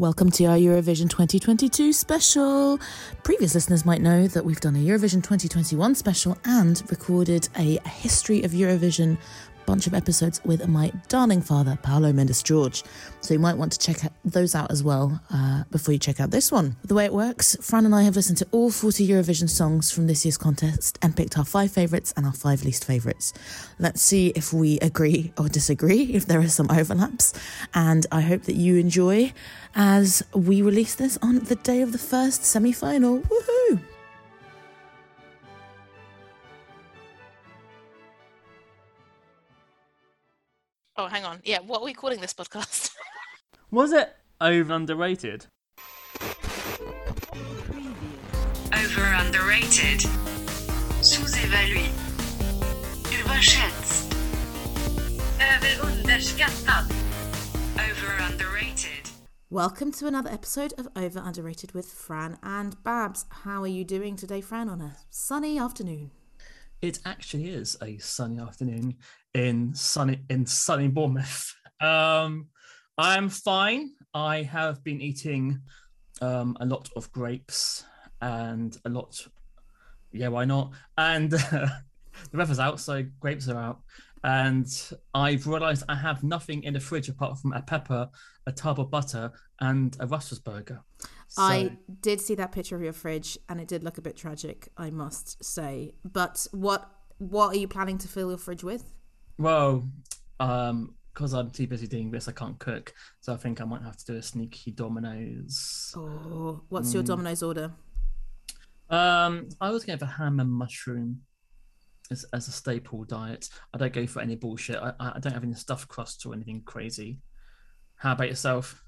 Welcome to our Eurovision 2022 special. Previous listeners might know that we've done a Eurovision 2021 special and recorded a history of Eurovision bunch of episodes with my darling father, Paolo Mendes George. So you might want to check those out as well uh, before you check out this one. The way it works, Fran and I have listened to all 40 Eurovision songs from this year's contest and picked our five favourites and our five least favourites. Let's see if we agree or disagree, if there are some overlaps. And I hope that you enjoy as we release this on the day of the first semi final. Woohoo! Oh, hang on. Yeah, what are we calling this podcast? Was it over underrated? Over underrated. Sous-évalué. Überschätzt. Över underskattad. Over underrated. Welcome to another episode of Over Underrated with Fran and Babs. How are you doing today, Fran, on a sunny afternoon? It actually is a sunny afternoon in sunny in sunny Bournemouth. Um, I'm fine. I have been eating um, a lot of grapes and a lot. Yeah, why not? And the weather's out, so grapes are out. And I've realised I have nothing in the fridge apart from a pepper, a tub of butter, and a Russell's burger. So, I did see that picture of your fridge and it did look a bit tragic, I must say. But what what are you planning to fill your fridge with? well, um, because I'm too busy doing this, I can't cook. So I think I might have to do a sneaky Domino's. Oh, what's your Domino's order? Um, I was going for ham and mushroom as, as a staple diet. I don't go for any bullshit. I, I don't have any stuffed crust or anything crazy. How about yourself?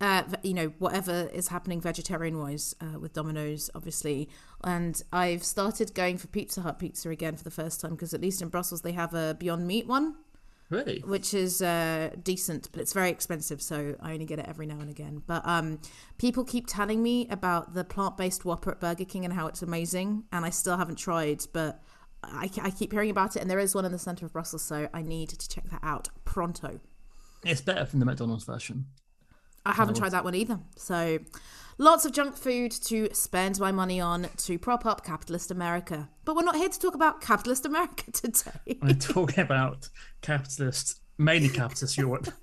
Uh, you know, whatever is happening vegetarian wise uh, with Domino's, obviously. And I've started going for Pizza Hut pizza again for the first time because at least in Brussels they have a Beyond Meat one, Really? which is uh, decent, but it's very expensive. So I only get it every now and again. But um, people keep telling me about the plant based Whopper at Burger King and how it's amazing. And I still haven't tried, but I, I keep hearing about it. And there is one in the centre of Brussels. So I need to check that out pronto. It's better than the McDonald's version. I haven't tried that one either. So, lots of junk food to spend my money on to prop up capitalist America. But we're not here to talk about capitalist America today. We're talking about capitalist, mainly capitalist Europe.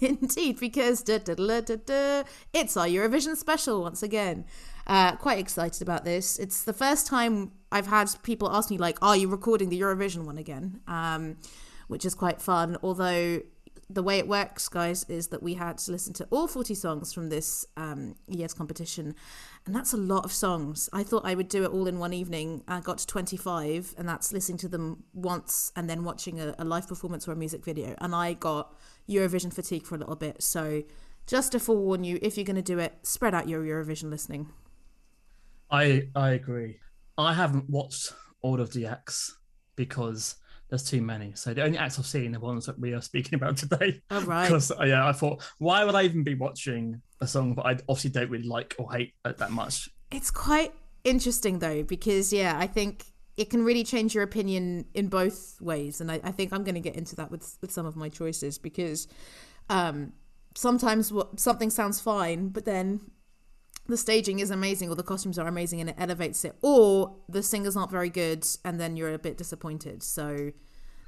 Indeed, because da, da, da, it's our Eurovision special once again. Uh, quite excited about this. It's the first time I've had people ask me, like, are you recording the Eurovision one again? Um, which is quite fun. Although the way it works, guys, is that we had to listen to all 40 songs from this um, year's competition. And that's a lot of songs. I thought I would do it all in one evening. I got to 25, and that's listening to them once and then watching a, a live performance or a music video. And I got Eurovision fatigue for a little bit. So just to forewarn you, if you're going to do it, spread out your Eurovision listening. I I agree. I haven't watched all of the acts because there's too many. So the only acts I've seen are ones that we are speaking about today. Oh, right. Because uh, yeah, I thought, why would I even be watching a song that I obviously don't really like or hate that much? It's quite interesting though, because yeah, I think it can really change your opinion in both ways, and I, I think I'm going to get into that with with some of my choices because um, sometimes what something sounds fine, but then the staging is amazing or the costumes are amazing and it elevates it, or the singers aren't very good and then you're a bit disappointed. So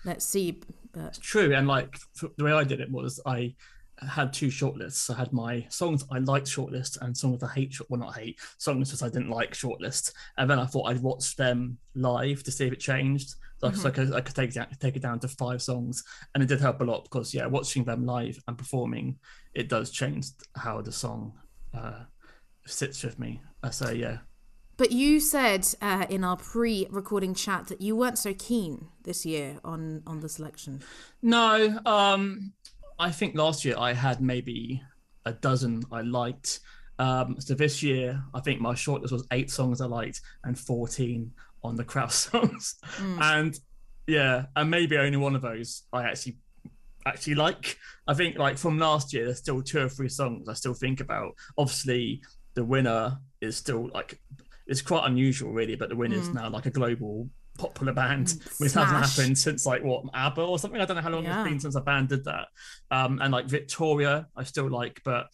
let's see. But True, and like the way I did it was I had two shortlists. I had my songs I liked shortlist and songs I hate. short- Well, not hate songs that I didn't like shortlist. And then I thought I'd watch them live to see if it changed. So, so I could I could take it down, take it down to five songs, and it did help a lot because yeah, watching them live and performing, it does change how the song uh, sits with me. So yeah, But you said uh, in our pre-recording chat that you weren't so keen this year on on the selection. No, um, I think last year I had maybe a dozen I liked. Um, so this year, I think my shortlist was eight songs I liked and 14 on the Kraus songs. And yeah, and maybe only one of those I actually actually like. I think like from last year, there's still two or three songs I still think about. Obviously, the winner is still like it's quite unusual, really, but the winner is now like a global popular band, which hasn't happened since like what ABBA or something. I don't know how long Yeah. it's been since a band did that. Um, and like Victoria, I still like, but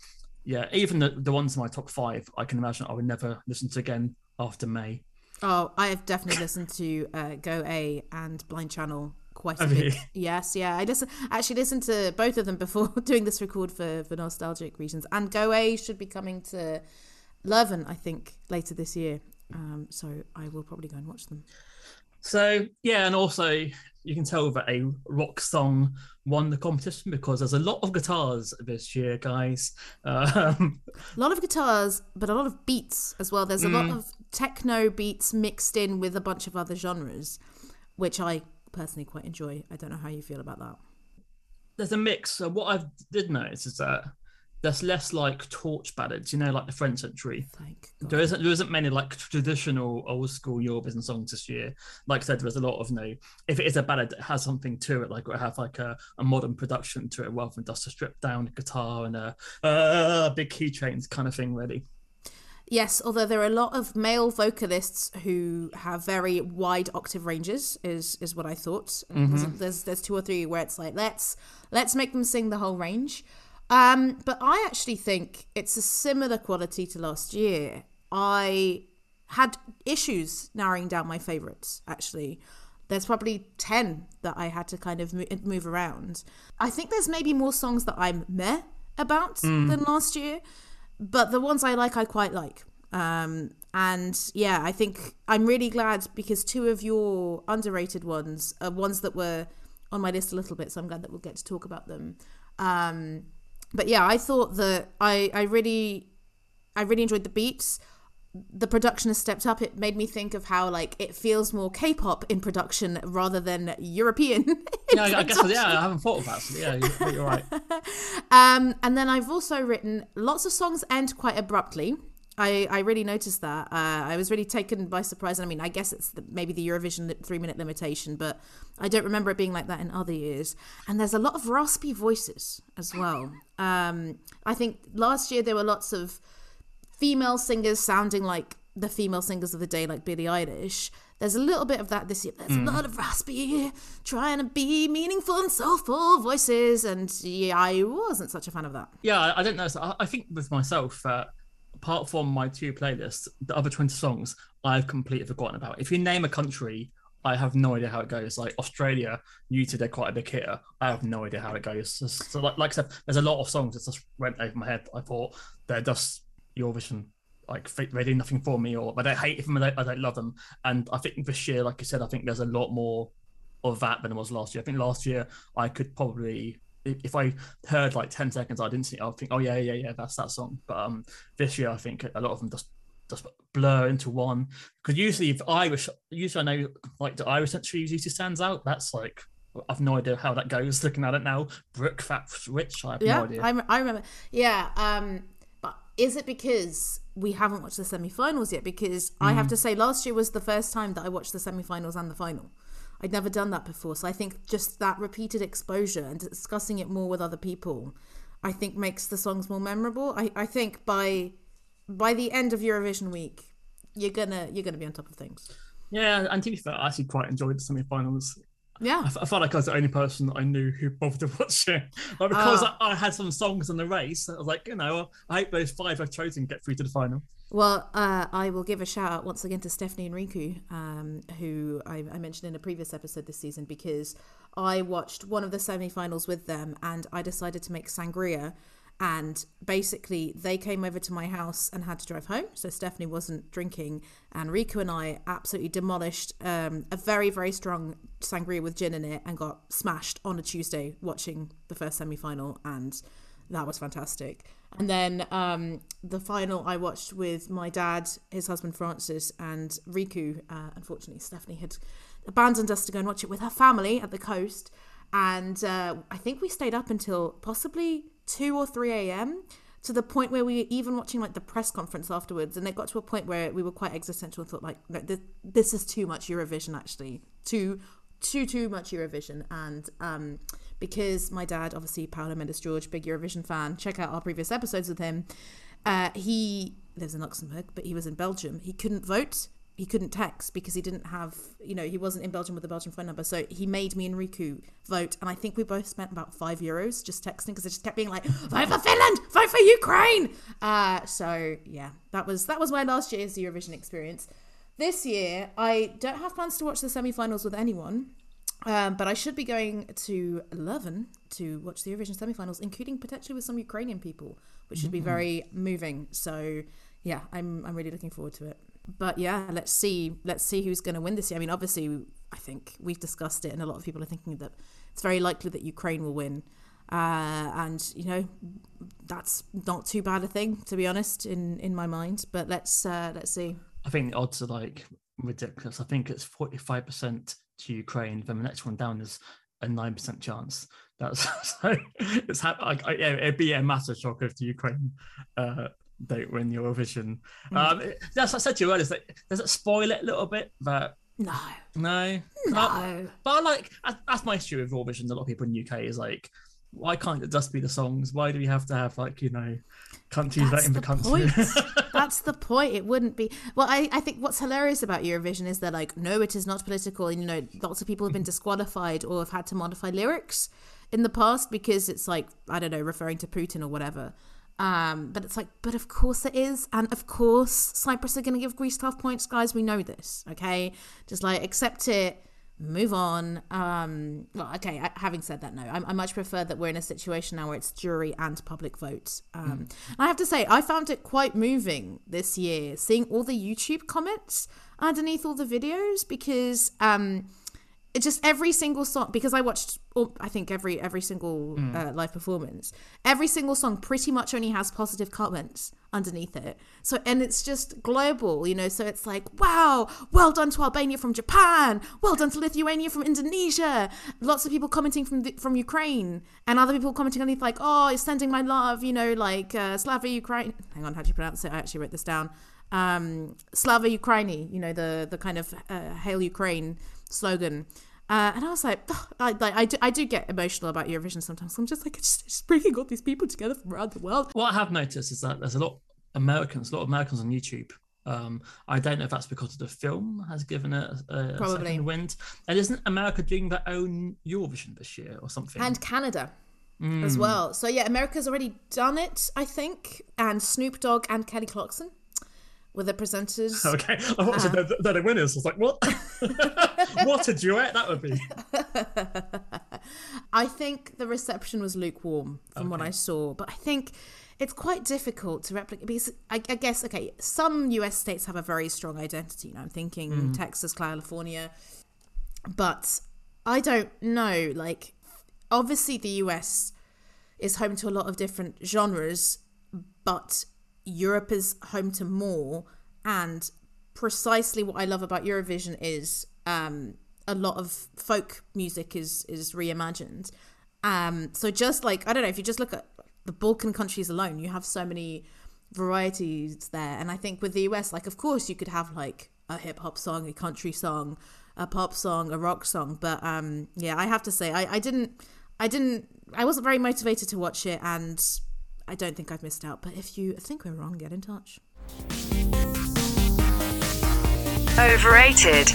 yeah, even the, the ones in my top five, I can imagine I would never listen to again after May. Oh, I have definitely listened to uh, Go A and Blind Channel quite a bit. Yes, yeah. I listen, actually listened to both of them before doing this record for, for nostalgic reasons. And Go A should be coming to Leuven, I think, later this year. Um, so I will probably go and watch them. So yeah, and also you can tell that a rock song won the competition because there's a lot of guitars this year, guys. Um, A lot of guitars, but a lot of beats as well. There's a lot Mm. of techno beats mixed in with a bunch of other genres, which I personally quite enjoy. I don't know how you feel about that. there's a mix. So what I did notice is that there's less like torch ballads, you know, like the French century. There isn't there isn't many like traditional old school Eurovision songs this year. Like I said, there's a lot of you know, if it is a ballad that has something to it, like it have like a, a modern production to it rather than just a stripped down guitar and a uh, big key chains kind of thing, really. Yes, although there are a lot of male vocalists who have very wide octave ranges, is is what I thought. There's, there's there's two or three where it's like let's let's make them sing the whole range. Um, but I actually think it's a similar quality to last year. I had issues narrowing down my favorites. Actually, there's probably ten that I had to kind of move around. I think there's maybe more songs that I'm meh about than last year but the ones I like, I quite like. Um, and yeah, I think I'm really glad because two of your underrated ones are ones that were on my list a little bit, so I'm glad that we'll get to talk about them. Um, but yeah, I thought that I, I really, I really enjoyed the beats. The production has stepped up. It made me think of how like it feels more K-pop in production rather than European. Yeah, I, I guess yeah, I haven't thought of that. So yeah, you're, you're right. Um, and then I've also written lots of songs end quite abruptly. I, I really noticed that. Uh, I was really taken by surprise. And I mean, I guess it's the, maybe the Eurovision li- three minute limitation, but I don't remember it being like that in other years. And there's a lot of raspy voices as well. Um, I think last year there were lots of female singers sounding like the female singers of the day, like Billie Eilish. There's a little bit of that this year. There's a lot of raspy, trying to be meaningful and soulful voices, and yeah, I wasn't such a fan of that. Yeah, I, don't know. So I, I think with myself, uh, apart from my two playlists, the other 20 songs I've completely forgotten about. If you name a country, I have no idea how it goes. Like Australia, you two, they're quite a big hitter. I have no idea how it goes. So, so like, like I said, there's a lot of songs that just went over my head. I thought they're just Eurovision. Like they do nothing for me, or I don't hate them, I don't, I don't love them. And I think this year, like you said, I think there's a lot more of that than it was last year. I think last year I could probably, if I heard like ten seconds, I didn't see, I would think, oh yeah, yeah, yeah, that's that song. But um, this year I think a lot of them just just blur into one. Because usually, if Irish, usually I know like the Irish century usually stands out. That's like I've no idea how that goes. Looking at it now, Brooke, Fat Rich, I have Yeah, no idea. I, I remember. Yeah, um, but is it because we haven't watched the semi-finals yet? Because I have to say, last year was the first time that I watched the semi-finals and the final. I'd never done that before, so I think just that repeated exposure and discussing it more with other people, I think makes the songs more memorable. I, I think by by the end of Eurovision week, you're gonna you're gonna be on top of things. yeah, and to be fair, I actually quite enjoyed the semi-finals. Yeah, I, f- I felt like I was the only person that I knew who bothered to watch it. Like, because Ah. I, I had some songs in the race, I was like, you know, I hope those five I've chosen get through to the final. Well, uh, I will give a shout out once again to Stephanie and Riku, um, who I, I mentioned in a previous episode this season, because I watched one of the semi finals with them and I decided to make sangria. And basically, they came over to my house and had to drive home. So Stephanie wasn't drinking. And Riku and I absolutely demolished um, a very, very strong sangria with gin in it and got smashed on a Tuesday watching the first semi final. And that was fantastic. And then um, the final I watched with my dad, his husband Francis, and Riku. Uh, unfortunately, Stephanie had abandoned us to go and watch it with her family at the coast. And uh, I think we stayed up until possibly 2 or 3 a.m. to the point where we were even watching like the press conference afterwards. And it got to a point where we were quite existential and thought, like, no, this, this is too much Eurovision, actually. Too, too, too much Eurovision. And um, because my dad, obviously, Paolo Mendes George, big Eurovision fan, check out our previous episodes with him. Uh, he lives in Luxembourg, but he was in Belgium. He couldn't vote he couldn't text because he didn't have you know he wasn't in Belgium with a Belgian phone number. So he made me and Riku vote, and I think we both spent about five euros just texting because it just kept being like vote for Finland, vote for Ukraine. Uh, so yeah, that was that was my last year's Eurovision experience. This year, I don't have plans to watch the semi-finals with anyone. Um, but I should be going to Leuven to watch the Eurovision semi-finals, including potentially with some Ukrainian people, which should be very moving. So, yeah, I'm I'm really looking forward to it. But yeah, let's see let's see who's going to win this year. I mean, obviously, I think we've discussed it, and a lot of people are thinking that it's very likely that Ukraine will win. Uh, and you know, that's not too bad a thing, to be honest, in in my mind. But let's uh, let's see. I think the odds are like ridiculous. I think it's forty five percent to Ukraine. Then the next one down is a nine percent chance. That's so it's ha- I, I, yeah, it'd be a massive shock if the Ukraine uh, don't win Eurovision. Um, it- that's what I said to you earlier. is that- Does it spoil it a little bit? But No, no, no. But I like that- that's my issue with Eurovision. A lot of people in the UK is like, why can't it just be the songs? Why do we have to have like you know countries That's voting for the countries? That's the point. It wouldn't be. Well, I, I think what's hilarious about Eurovision is they're like, no, it is not political. And, you know, lots of people have been disqualified or have had to modify lyrics in the past because it's like, I don't know, referring to Putin or whatever. Um, but it's like, but of course it is. And of course, Cyprus are going to give Greece 12 points, guys. We know this, okay? Just like accept it move on. Um, well, okay. I, having said that, no, I, I much prefer that we're in a situation now where it's jury and public vote. Um, I have to say, I found it quite moving this year, seeing all the YouTube comments underneath all the videos because um, it just every single song because I watched all, I think every every single uh, live performance every single song pretty much only has positive comments underneath it. So and it's just global you know so it's like wow well done to Albania from Japan well done to Lithuania from Indonesia. Lots of people commenting from the, from Ukraine and other people commenting underneath like oh it's sending my love you know like uh, Slava Ukraine hang on how do you pronounce it? I actually wrote this down. Um, Slava Ukraini, you know, the the kind of uh, Hail Ukraine slogan. Uh, and I was like, I, like I, do, I do get emotional about Eurovision sometimes. I'm just like, it's just, bringing all these people together from around the world. what I have noticed is that there's a lot of Americans, a lot of Americans on YouTube. Um, I don't know if that's because of the film has given it a, a Probably. second wind. And isn't America doing their own Eurovision this year or something? And Canada Mm. as well. So yeah, America's already done it, I think. And Snoop Dogg and Kelly Clarkson were the presenters. Okay, I thought uh, they're, they're the winners. I was like, what? what a duet that would be. I think the reception was lukewarm from what I saw, but I think it's quite difficult to replicate because I, I guess okay, some U.S. states have a very strong identity. You know, I'm thinking Texas, California, but I don't know. Like, obviously, the U.S. is home to a lot of different genres, but Europe is home to more. And precisely what I love about Eurovision is um, a lot of folk music is is reimagined. Um, so just like I don't know, if you just look at the Balkan countries alone, you have so many varieties there. And I think with the US, like of course you could have like a hip hop song, a country song, a pop song, a rock song. But um, yeah, I have to say I, I didn't I didn't I wasn't very motivated to watch it and I don't think I've missed out. But if you think we're wrong, get in touch. Overrated.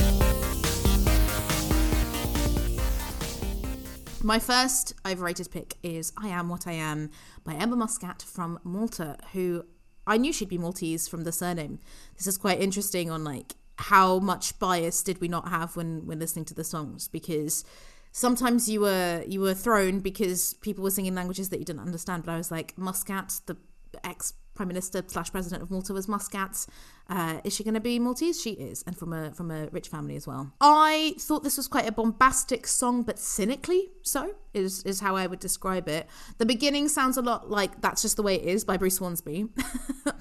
My first overrated pick is I Am What I Am by Emma Muscat from Malta, who I knew she'd be Maltese from the surname. This is quite interesting on like how much bias did we not have when when listening to the songs because sometimes you were you were thrown because people were singing languages that you didn't understand but I was like Muscat the ex prime minister slash president of Malta was Muscat. Uh, is she going to be Maltese? She is and from a from a rich family as well. I thought this was quite a bombastic song but cynically so is is how I would describe it. The beginning sounds a lot like that's just the way it is by Bruce Hornsby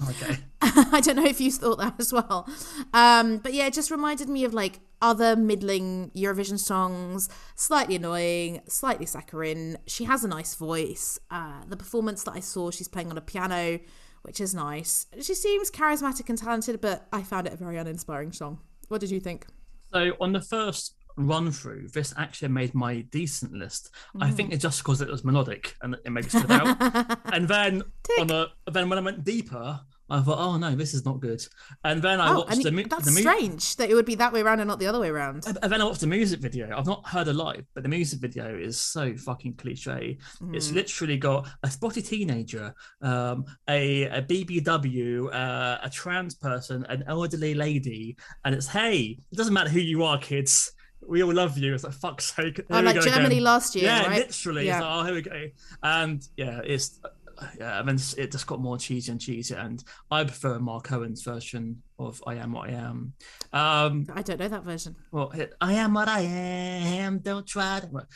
Okay. I don't know if you thought that as well. Um, but yeah, it just reminded me of like other middling Eurovision songs, slightly annoying, slightly saccharine. She has a nice voice. Uh, the performance that I saw, she's playing on a piano, which is nice. She seems charismatic and talented, but I found it a very uninspiring song. What did you think? So on the first run through, this actually made my decent list. I think it's just because it was melodic and it maybe stood out. and then on a then when I went deeper, I thought, oh no, this is not good. And then I oh, watched the, you- mu- that's the mu- strange that it would be that way around and not the other way around. And then I watched the music video. I've not heard a live, but the music video is so fucking cliche. Hmm. It's literally got a spotty teenager, um, a, a BBW, uh, a trans person, an elderly lady, and it's hey, it doesn't matter who you are, kids. We all love you. It's like fuck's sake. Oh, like Germany again. last year, Yeah, right? literally. Yeah. It's like, oh, here we go. And yeah, it's yeah, and then it just got more cheesy and cheesy. And I prefer Mark Owen's version of "I Am What I Am." Um, I don't know that version. well, it- I am what I am. Don't try to.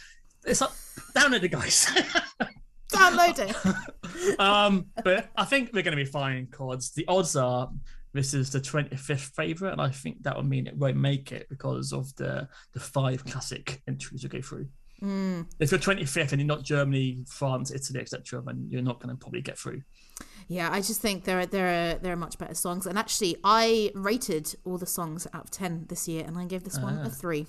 It's up, down at the guys. Download it. um, but I think we're going to be fine. Cards. The odds are this is the twenty fifth favorite, and I think that would mean it won't make it because of the the five classic entries we go through. Mm. If you're twenty fifth and you're not Germany, France, Italy, etc., then you're not going to probably get through. Yeah, I just think there are there are there are much better songs. And actually, I rated all the songs out of ten this year, and I gave this one Ah. a three.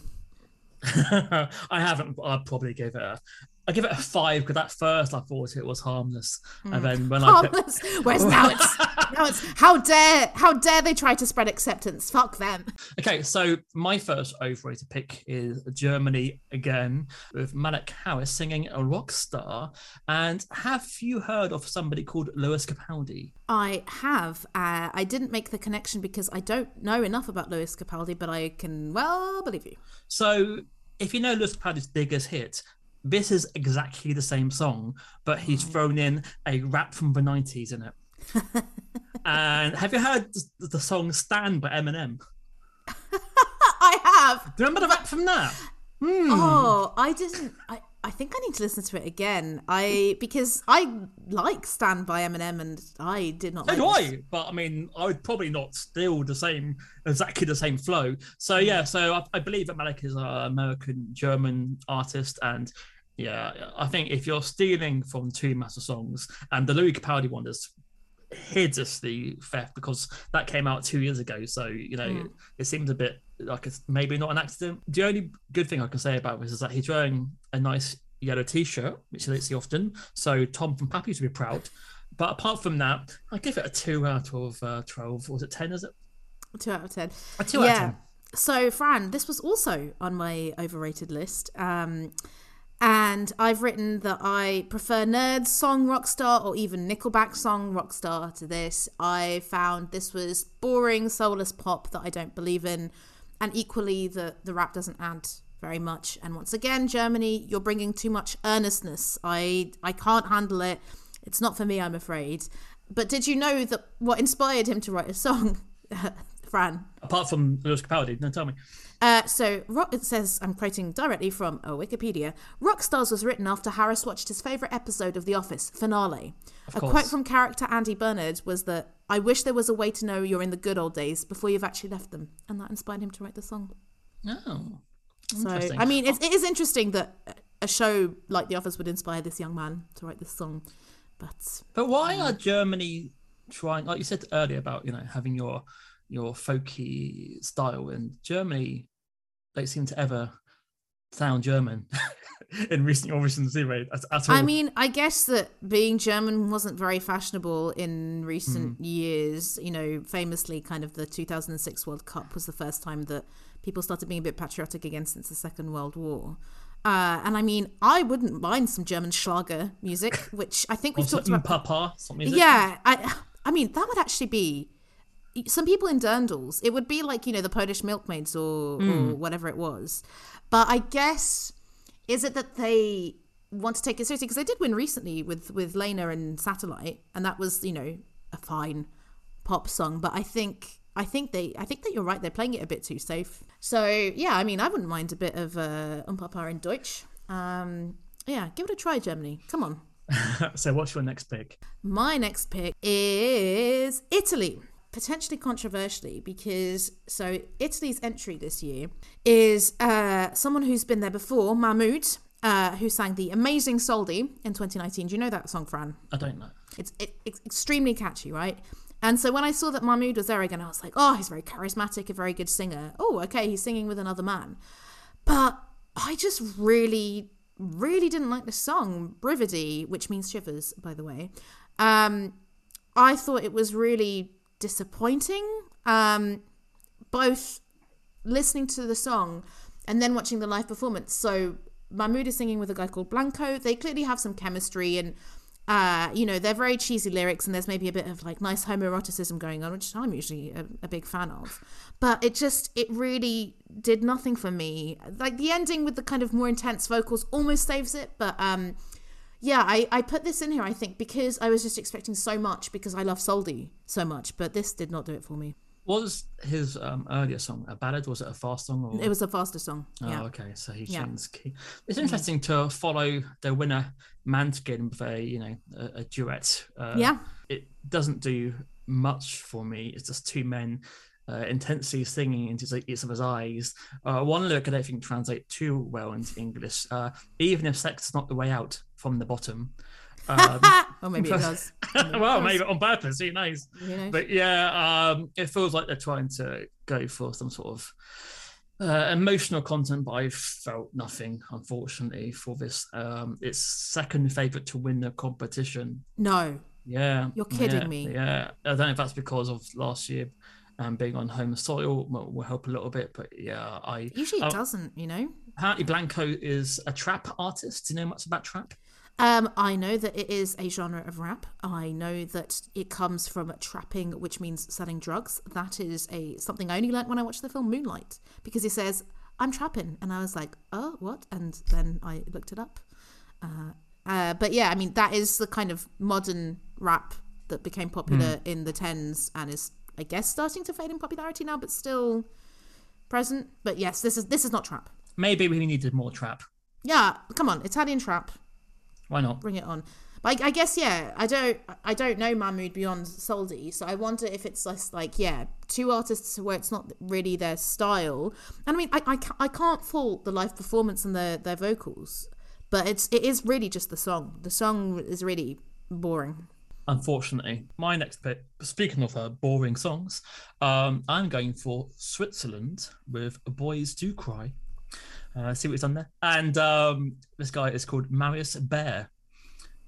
I haven't. I'd probably give it a. I give it a five because at first I thought it was harmless, and then when I put- Harmless. Whereas now it's now it's how dare how dare they try to spread acceptance? Fuck them. Okay, so my first overrated pick is Germany again with Malik Harris singing a rock star. And have you heard of somebody called Lewis Capaldi? I have. Uh, I didn't make the connection because I don't know enough about Lewis Capaldi, but I can well believe you. So if you know Lewis Capaldi's biggest hit, this is exactly the same song, but he's thrown in a rap from the 90s in it. and have you heard the, song Stand by Eminem? I have. Do you remember the rap from that? Hmm. Oh, I didn't. I, I think I need to listen to it again. I because I like Stand by Eminem, and I did not. So like do. I, but I mean, I would probably not steal the same, exactly the same flow. So yeah, so I, I believe that Malik is an American German artist, and yeah, I think if you're stealing from two massive songs, and the Lewis Capaldi one is hideously theft because that came out two years ago, so you know Mm. it, it seems a bit like it's maybe not an accident. The only good thing I can say about this is that he's wearing a nice yellow t-shirt, which he don't see often. So Tom from Pappy to be proud. But apart from that, I give it a two out of uh, twelve. Was it ten? Is it Two out of ten. a two out of ten? So, Fran, this was also on my overrated list. Um, and I've written that I prefer Nerd's song Rockstar or even Nickelback song Rockstar to this. I found this was boring, soulless pop that I don't believe in. And equally, the, the rap doesn't add very much. And once again, Germany, you're bringing too much earnestness. I, I can't handle it. It's not for me, I'm afraid. But did you know that what inspired him to write a song, Fran? Apart from Lewis Capaldi, no, tell me. Uh, so rock, it says I'm quoting directly from uh, Wikipedia. Rockstars was written after Harris watched his favorite episode of The Office finale. a course. quote from character Andy Bernard was that I wish there was a way to know you're in the good old days before you've actually left them, and that inspired him to write the song. Oh, So Interesting. I mean, it's, it is interesting that a show like The Office would inspire this young man to write this song, but but why are Germany trying? Like you said earlier about you know having your your folky style, and Germany don't seem to ever sound German in recent Eurovision Zero at, at all. I mean, I guess that being German wasn't very fashionable in recent years. You know, famously, kind of the 2006 World Cup was the first time that people started being a bit patriotic again since the Second World War. Uh, and I mean, I wouldn't mind some German Schlager music, which I think we've talked about. Papa, something. Yeah, I, I mean, that would actually be. Some people in Dirndls, it would be like you know the Polish milkmaids or, Hmm. or whatever it was, but I guess is it that they want to take it seriously because they did win recently with with Lena and Satellite, and that was you know a fine pop song, but I think I think they I think that you're right they're playing it a bit too safe. So yeah, I mean I wouldn't mind a bit of uh, Unpapa in Deutsch. Um, yeah, give it a try, Germany. Come on. so what's your next pick? My next pick is Italy. Potentially controversially, because so Italy's entry this year is uh, someone who's been there before, Mahmood, uh, who sang the amazing Soldi in 2019. Do you know that song, Fran? I don't know. It's, it, it's extremely catchy, right? And so when I saw that Mahmood was there again, I was like, oh, he's very charismatic, a very good singer. Oh, okay, he's singing with another man. But I just really, really didn't like the song, Brividi, which means shivers, by the way. Um, I thought it was really disappointing. Um, both listening to the song and then watching the live performance. So Mahmood is singing with a guy called Blanco. They clearly have some chemistry and uh, you know, they're very cheesy lyrics and there's maybe a bit of like nice homoeroticism going on, which I'm usually a, a big fan of. But it just, it really did nothing for me. Like the ending with the kind of more intense vocals almost saves it, but um, yeah, I, I put this in here, I think, because I was just expecting so much because I love Soldi so much, but this did not do it for me. Was his um, earlier song a ballad? Was it a fast song? Or... It was a faster song. Oh, yeah. okay. So he Yeah. changed key. It's interesting to follow the winner Måneskin with a you know a, a duet. Uh, yeah. It doesn't do much for me. It's just two men uh, intensely singing into each other's eyes. Uh, one lyric I don't think translate too well into English. Uh, even if sex is not the way out from the bottom. Um, or maybe it does. well, maybe on purpose. Who knows? You know? But yeah, um, it feels like they're trying to go for some sort of uh, emotional content, but I felt nothing, unfortunately, for this. Um, it's second favorite to win the competition. no. Yeah, You're kidding yeah, me. Yeah, I don't know if that's because of last year and being on home soil will, will help a little bit, but yeah, I Usually it Oh. doesn't, you know? apparently Blanco is a trap artist. Do you know much about trap? Um, I know that it is a genre of rap. I know that it comes from trapping, which means selling drugs. That is a something I only learned when I watched the film Moonlight because he says I'm trapping, and I was like, oh, what? And then I looked it up. Uh, uh, but yeah, I mean that is the kind of modern rap that became popular in the tens and is, I guess, starting to fade in popularity now, but still present. But yes, this is this is not trap. Maybe we needed more trap. Yeah, come on, Italian trap. Why not? bring it on. But I, I guess yeah, I don't I don't know Mahmood beyond Soldi, so I wonder if it's just like yeah, two artists where it's not really their style. And I mean, I I, I can't fault the live performance and their their vocals, but it's it is really just the song. The song is really boring. Unfortunately, my next pick. Speaking of uh, boring songs, um, I'm going for Switzerland with "Boys Do Cry." Uh, see what he's done there. And um, this guy is called Marius Bear.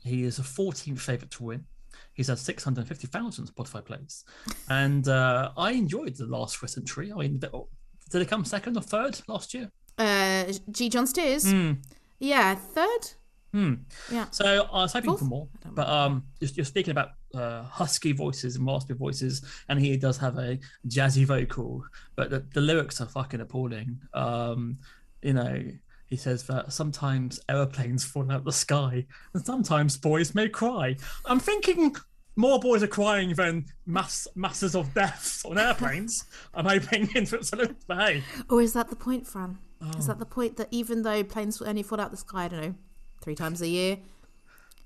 He is a 14th favorite to win. He's had 650,000 Spotify plays, and uh, I enjoyed the last Swiss entry. I mean, did it come second or third last year? Uh, Gjon's Tears, Hmm. yeah, third. Hmm. Yeah. So I was hoping Fourth? for more, but um, you're, you're speaking about uh, husky voices and raspy voices, and he does have a jazzy vocal, but the, the lyrics are fucking appalling. Um, you know, he says that sometimes aeroplanes fall out the sky, and sometimes boys may cry. I'm thinking more boys are crying than mass masses of deaths on airplanes. I'm hoping in Switzerland, but hey, Or is that the point, Fran? Is Oh. that the point that even though planes only fall out the sky, I don't know, three times a year,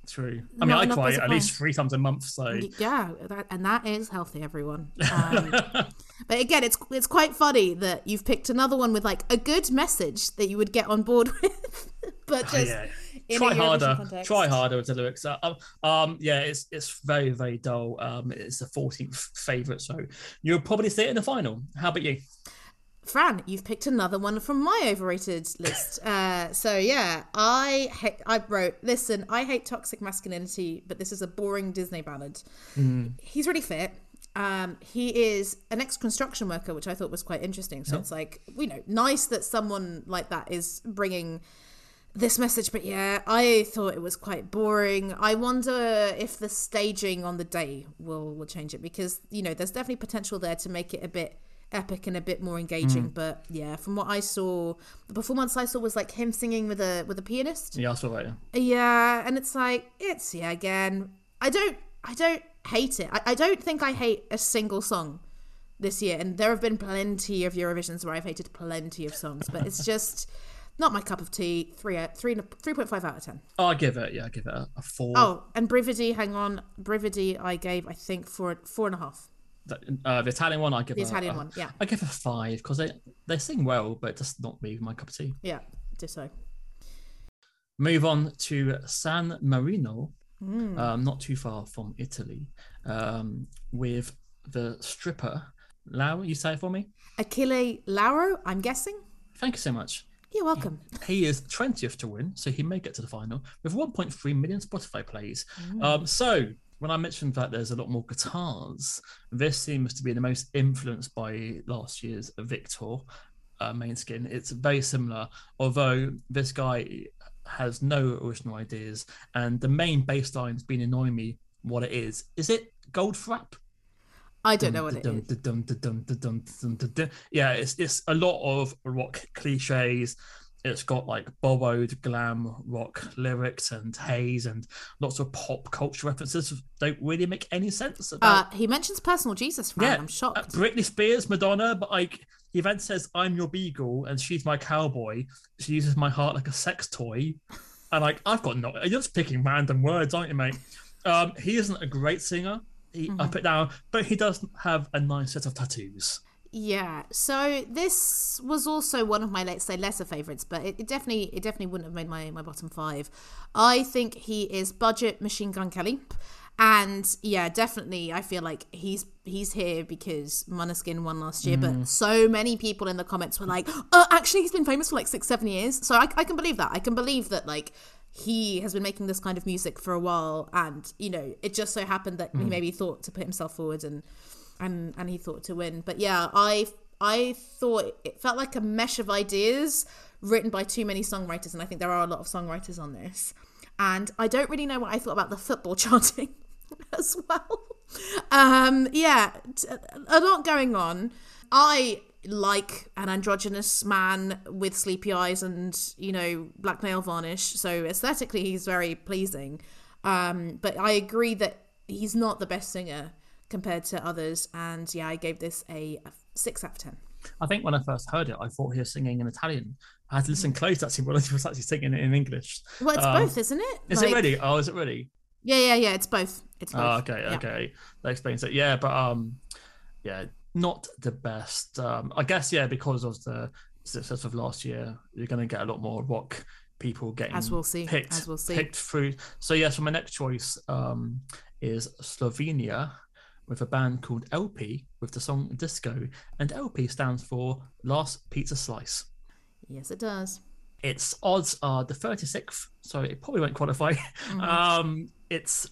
true. I mean, I cry at least three times a month, so. Yeah, that, and that is healthy, everyone. Um, but again, it's it's quite funny that you've picked another one with like a good message that you would get on board with, but just Oh, yeah. try harder context. try harder with the lyrics uh, um, um yeah it's it's very very dull um it's the 14th favorite so you'll probably see it in the final how about you Fran, you've picked another one from my overrated list. Uh, so yeah, I ha- I wrote. Listen, I hate toxic masculinity, but this is a boring Disney ballad. He's really fit. Um, he is an ex-construction worker, which I thought was quite interesting. So it's like you know, nice that someone like that is bringing this message. But yeah, I thought it was quite boring. I wonder if the staging on the day will will change it because you know there's definitely potential there to make it a bit epic and a bit more engaging. But yeah, from what I saw, the performance I saw was like him singing with a with a pianist. yeah i that's all right Yeah, and it's like it's yeah again. I don't I don't hate it. I, I don't think I hate a single song this year, and there have been plenty of Eurovisions where I've hated plenty of songs, but it's just not my cup of tea. Three out- three three point five out of ten. i'll give it yeah i'll give it a, a Oh, and Brividi, hang on, Brividi, I gave I think four four and a half. The- uh, the italian one i give The a, Italian a- one, yeah, i give a five because they they sing well but just not me my cup of tea yeah, ditto. move on to san marino Mm. um, not too far from italy um, with the stripper Lau, you say it for me Achille Lauro, I'm guessing. thank you so much You're welcome. He is 20th to win, so he may get to the final with 1.3 million Spotify plays. Mm. Um, so when I mentioned that there's a lot more guitars, this seems to be the most influenced by last year's Victor uh, Måneskin. It's very similar, although this guy has no original ideas, and the main bass line's been annoying me. What it is? Is it Goldfrapp? I don't know what it is. Yeah, it's it's a lot of rock cliches. It's got like borrowed glam rock lyrics and haze and lots of pop culture references. Don't really make any sense Uh, he mentions personal Jesus, Fran. yeah. I'm uh, shocked. Britney Spears, Madonna, but like he then says, "I'm your beagle" and she's my cowboy. She uses my heart like a sex toy, and like I've got no. You're just picking random words, aren't you, mate? Um, he isn't a great singer. He, I put down, but he does have a nice set of tattoos. Yeah. So this was also one of my let's say lesser favorites, but it, it definitely it definitely wouldn't have made my my bottom five. I think he is budget Machine Gun Kelly. And yeah, definitely, I feel like he's he's here because Måneskin won last year. But mm. so many people in the comments were like, "Oh, actually, he's been famous for like six, seven years." So I, I can believe that. I can believe that like he has been making this kind of music for a while, and you know, it just so happened that he mm. maybe thought to put himself forward and and and he thought to win. But yeah, I I thought it felt like a mesh of ideas written by too many songwriters, and I think there are a lot of songwriters on this. And I don't really know what I thought about the football chanting as well. Um, yeah, a lot going on. I like an androgynous man with sleepy eyes and you know black nail varnish, so aesthetically he's very pleasing. Um, but I agree that he's not the best singer compared to others, and yeah, I gave this a, a six out of ten. I think when I first heard it, I thought he was singing in Italian. I had to listen close to actually when he was actually singing it in English. Well, it's Um, both, isn't it? Is it ready? Oh, is it ready? Yeah, yeah, yeah. It's both. It's both. Oh, okay, Yeah. okay. That explains it. Yeah, but um, yeah, not the best. Um, I guess yeah, because of the success of last year, you're going to get a lot more rock people getting As we'll see, picked, as we'll see. picked through. So yeah, so my next choice um is Slovenia with a band called LP with the song Disco, and LP stands for Last Pizza Slice. Yes, it does. Its odds are the 36th, so it probably won't qualify. Um, it's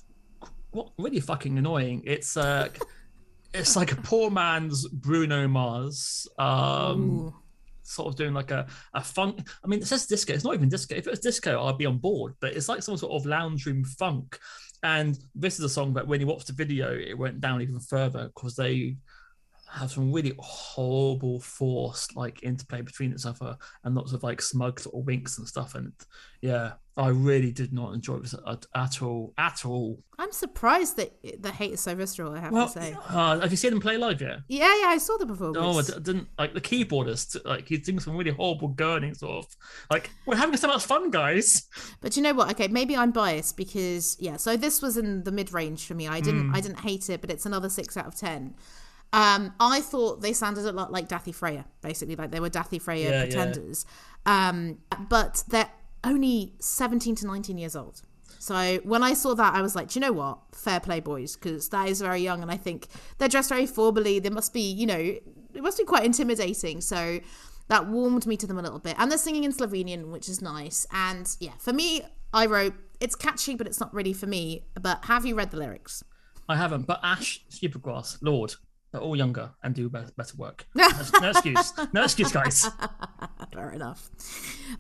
what really fucking annoying. It's uh, it's like a poor man's Bruno Mars. Um, sort of doing like a, a funk. I mean, it says disco. It's not even disco. If it was disco, I'd be on board. But it's like some sort of lounge room funk. And this is a song that when you watch the video, it went down even further because they have some really horrible forced like interplay between each other and lots of like smug sort of winks and stuff. And yeah, I really did not enjoy this at, at all. At all. I'm surprised that the hate is so visceral. I have Well, to say. uh, have you seen them play live yet? Yeah, yeah. I saw the performance. No, I didn't like the keyboardist. Like he's doing some really horrible gurning sort of. Like we're having so much fun, guys. But you know what? Okay, maybe I'm biased because yeah. So this was in the mid range for me. I Hmm. didn't I didn't hate it, but it's another six out of ten. Um, I thought they sounded a lot like Dathi Freya, basically, like they were Dathi Freya Yeah, yeah. pretenders. Um, but they're only 17 to 19 years old. So when I saw that, I was like, Do you know what? Fair play, boys, because that is very young, and I think they're dressed very formally. They must be, you know, it must be quite intimidating. So that warmed me to them a little bit. And they're singing in Slovenian, which is nice. And yeah, for me, I wrote it's catchy, but it's not really for me. But have you read the lyrics? I haven't, but Ash, Supergrass, Lord, they're all younger and do better, better work. No, no excuse, no excuse, guys. Fair enough.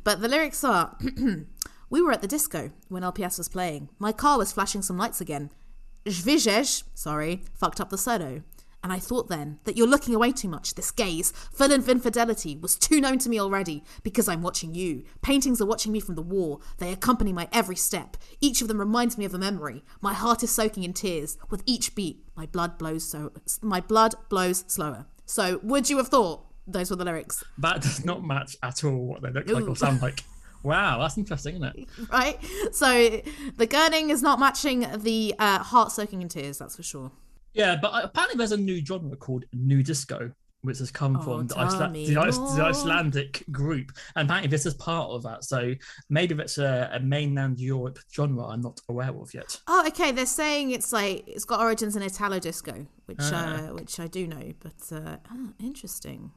But the lyrics are We were at the disco when LPS was playing. My car was flashing some lights again. Zvijesh, sorry, fucked up the solo. And I thought then that you're looking away too much. This gaze, full of infidelity, was too known to me already because I'm watching you. Paintings are watching me from the wall. They accompany my every step. Each of them reminds me of a memory. My heart is soaking in tears. With each beat, my blood blows so my blood blows slower. So, would you have thought those were the lyrics? That does not match at all what they look like or sound like. Wow, that's interesting, isn't it? right? So the gurning is not matching the uh, heart soaking in tears, that's for sure. Yeah, but uh, apparently there's a new genre called new disco, which has come Oh, from the, me the, the. Icelandic group, and apparently this is part of that. So maybe that's a, a mainland Europe genre I'm not aware of yet. Oh, okay. They're saying it's like it's got origins in Italo disco, which Ah. uh, which I do know, but uh, oh, interesting.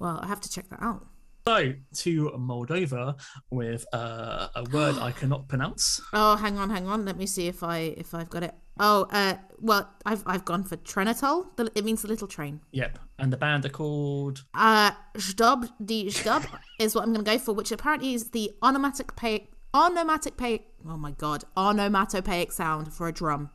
Well, I have to check that out. So to Moldova with uh, a word I cannot pronounce. Oh, hang on, hang on. Let me see if I if I've got it. Oh, uh, well, I've I've gone for Trenitol. It means the little train. Yep, and the band are called. Uh, Zdob di Zdob is what I'm going to go for, which apparently is the onomatopoeic onomatopoeic. Oh my god, onomatopoeic sound for a drum.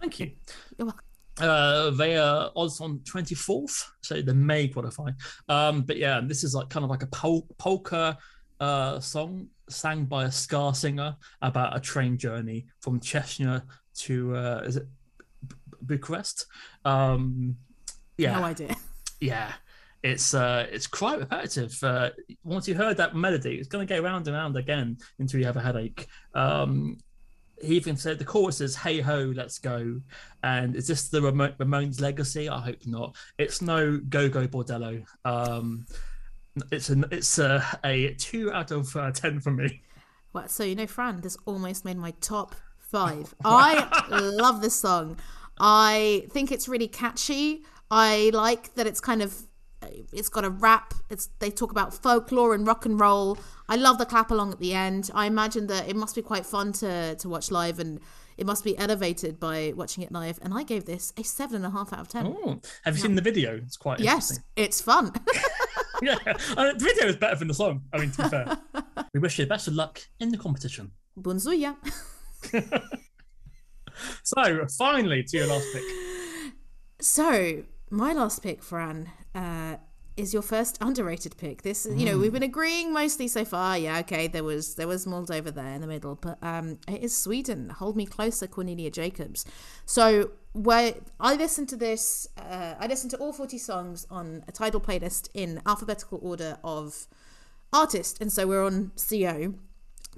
Thank you. You're welcome. Uh, they are odds on 24th, so they may qualify. Um, but yeah, this is like kind of like a pol- polka uh, song sang by a ska singer about a train journey from Chechnya to uh, is it B- Bucharest? Um, yeah, No idea. yeah. It's uh, it's quite repetitive. Uh, once you heard that melody, it's going to go round and round again until you have a headache. Um, he even said the chorus is "Hey ho, let's go," and is this the Ramo- Ramones legacy? I hope not. It's no Gogol Bordello. Um, it's an it's a, a two out of uh, ten for me. Well, so you know, Fran, this almost made my top five. I love this song. I think it's really catchy. I like that it's kind of it's got a rap. It's they talk about folklore and rock and roll. I love the clap along at the end. I imagine that it must be quite fun to to watch live and it must be elevated by watching it live. And I gave this a seven and a half out of ten. Oh, have you seen the video? It's quite yes, interesting. it's fun. Yeah, uh, the video is better than the song. I mean, to be fair, we wish you the best of luck in the competition. Bunzuya. So, finally, to your last pick. So, my last pick, Fran, uh, is your first underrated pick. This, you know, we've been agreeing mostly so far. Yeah, okay, there was there was Moldova there in the middle, but um, it is Sweden. Hold me closer, Cornelia Jacobs. So, where I listened to this, uh, I listened to all forty songs on a Tidal playlist in alphabetical order of artist, and so we're on CO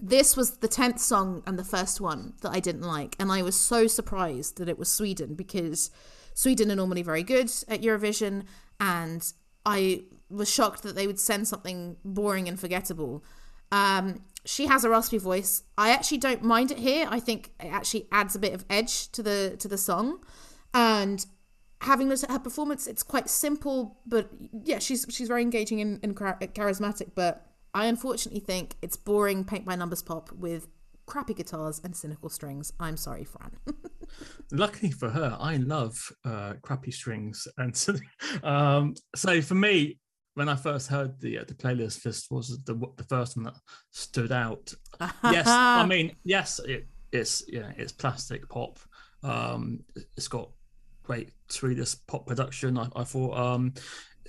this was the 10th song and the first one that I didn't like. And I was so surprised that it was Sweden because Sweden are normally very good at Eurovision. And I was shocked that they would send something boring and forgettable. Um, she has a raspy voice. I actually don't mind it here. I think it actually adds a bit of edge to the to the song. And having looked at her performance, it's quite simple, but yeah, she's she's very engaging and, and char- charismatic. But I unfortunately think it's boring paint by numbers pop with crappy guitars and cynical strings. I'm sorry, Fran. Luckily for her, I love uh, crappy strings, and so, um, so for me, when I first heard the uh, the playlist, this was the the first one that stood out. yes, I mean, yes, it, it's yeah, it's plastic pop. Um, it's got great Swedish pop production. I, I thought um,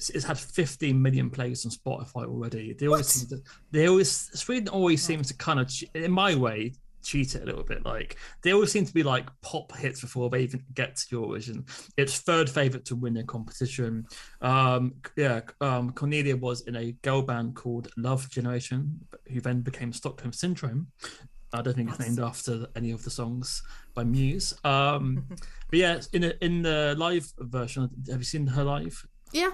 it's, had 15 million plays on Spotify already. They always seem to, they always Sweden always seems to kind of in my way cheat it a little bit. Like they always seem to be like pop hits before they even get to Eurovision. It's third favorite to win a competition. Um, yeah, um, Cornelia was in a girl band called Love Generation, who then became Stockholm Syndrome. I don't think it's named after any of the songs by Muse. Um, but yeah, in a, in the live version, have you seen her live? yeah,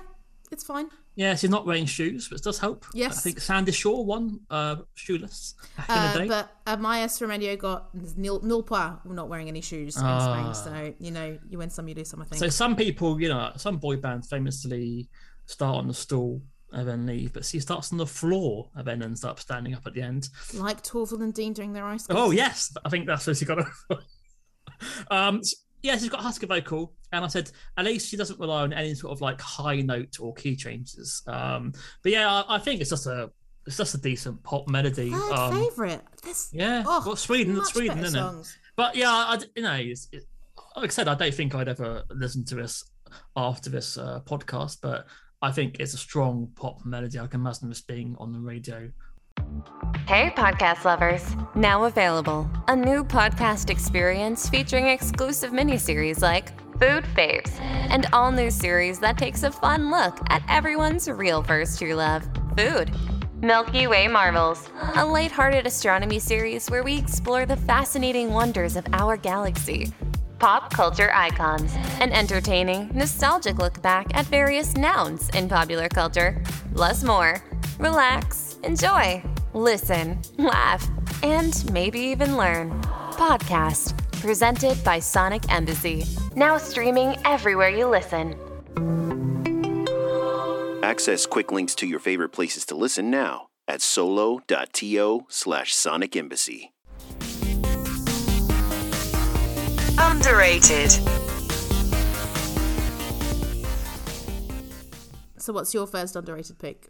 it's fine. Yeah, she's not wearing shoes, but it does help. Yes. I think Sandie Shaw won uh, shoeless back in Uh, the day. but uh, Maya Remedio got nil, nil point, not wearing any shoes in Ah. Spain. So, you know, you win some, you lose some, I think. So some people, you know, some boy bands famously start on the stool and then leave, but she starts on the floor and then ends up standing up at the end. like Torvill and Dean doing their ice Oh yes, I think that's where she got it. um, s- yeah, she's got a husky vocal, and I said at least she doesn't rely on any sort of like high note or key changes. Um, but yeah, I, I think it's just a it's just a decent pop melody. Third Um, favourite. This, yeah, oh, well, Sweden, Sweden, isn't it? But yeah, I, you know, it's, it, like I said, I don't think I'd ever listen to this after this uh, podcast, but I think it's a strong pop melody. I can imagine this being on the radio. Hey, podcast lovers! Now available a new podcast experience featuring exclusive miniseries like Food Faves, and all new series that takes a fun look at everyone's real first true love, food. Milky Way Marvels, a lighthearted astronomy series where we explore the fascinating wonders of our galaxy. Pop culture icons, an entertaining, nostalgic look back at various nouns in popular culture, plus more. Relax, enjoy, listen, laugh, and maybe even learn. Podcast, presented by Sonic Embassy. Now streaming everywhere you listen. Access quick links to your favorite places to listen now at solo.to slash sonic embassy. Underrated. So, what's your first underrated pick?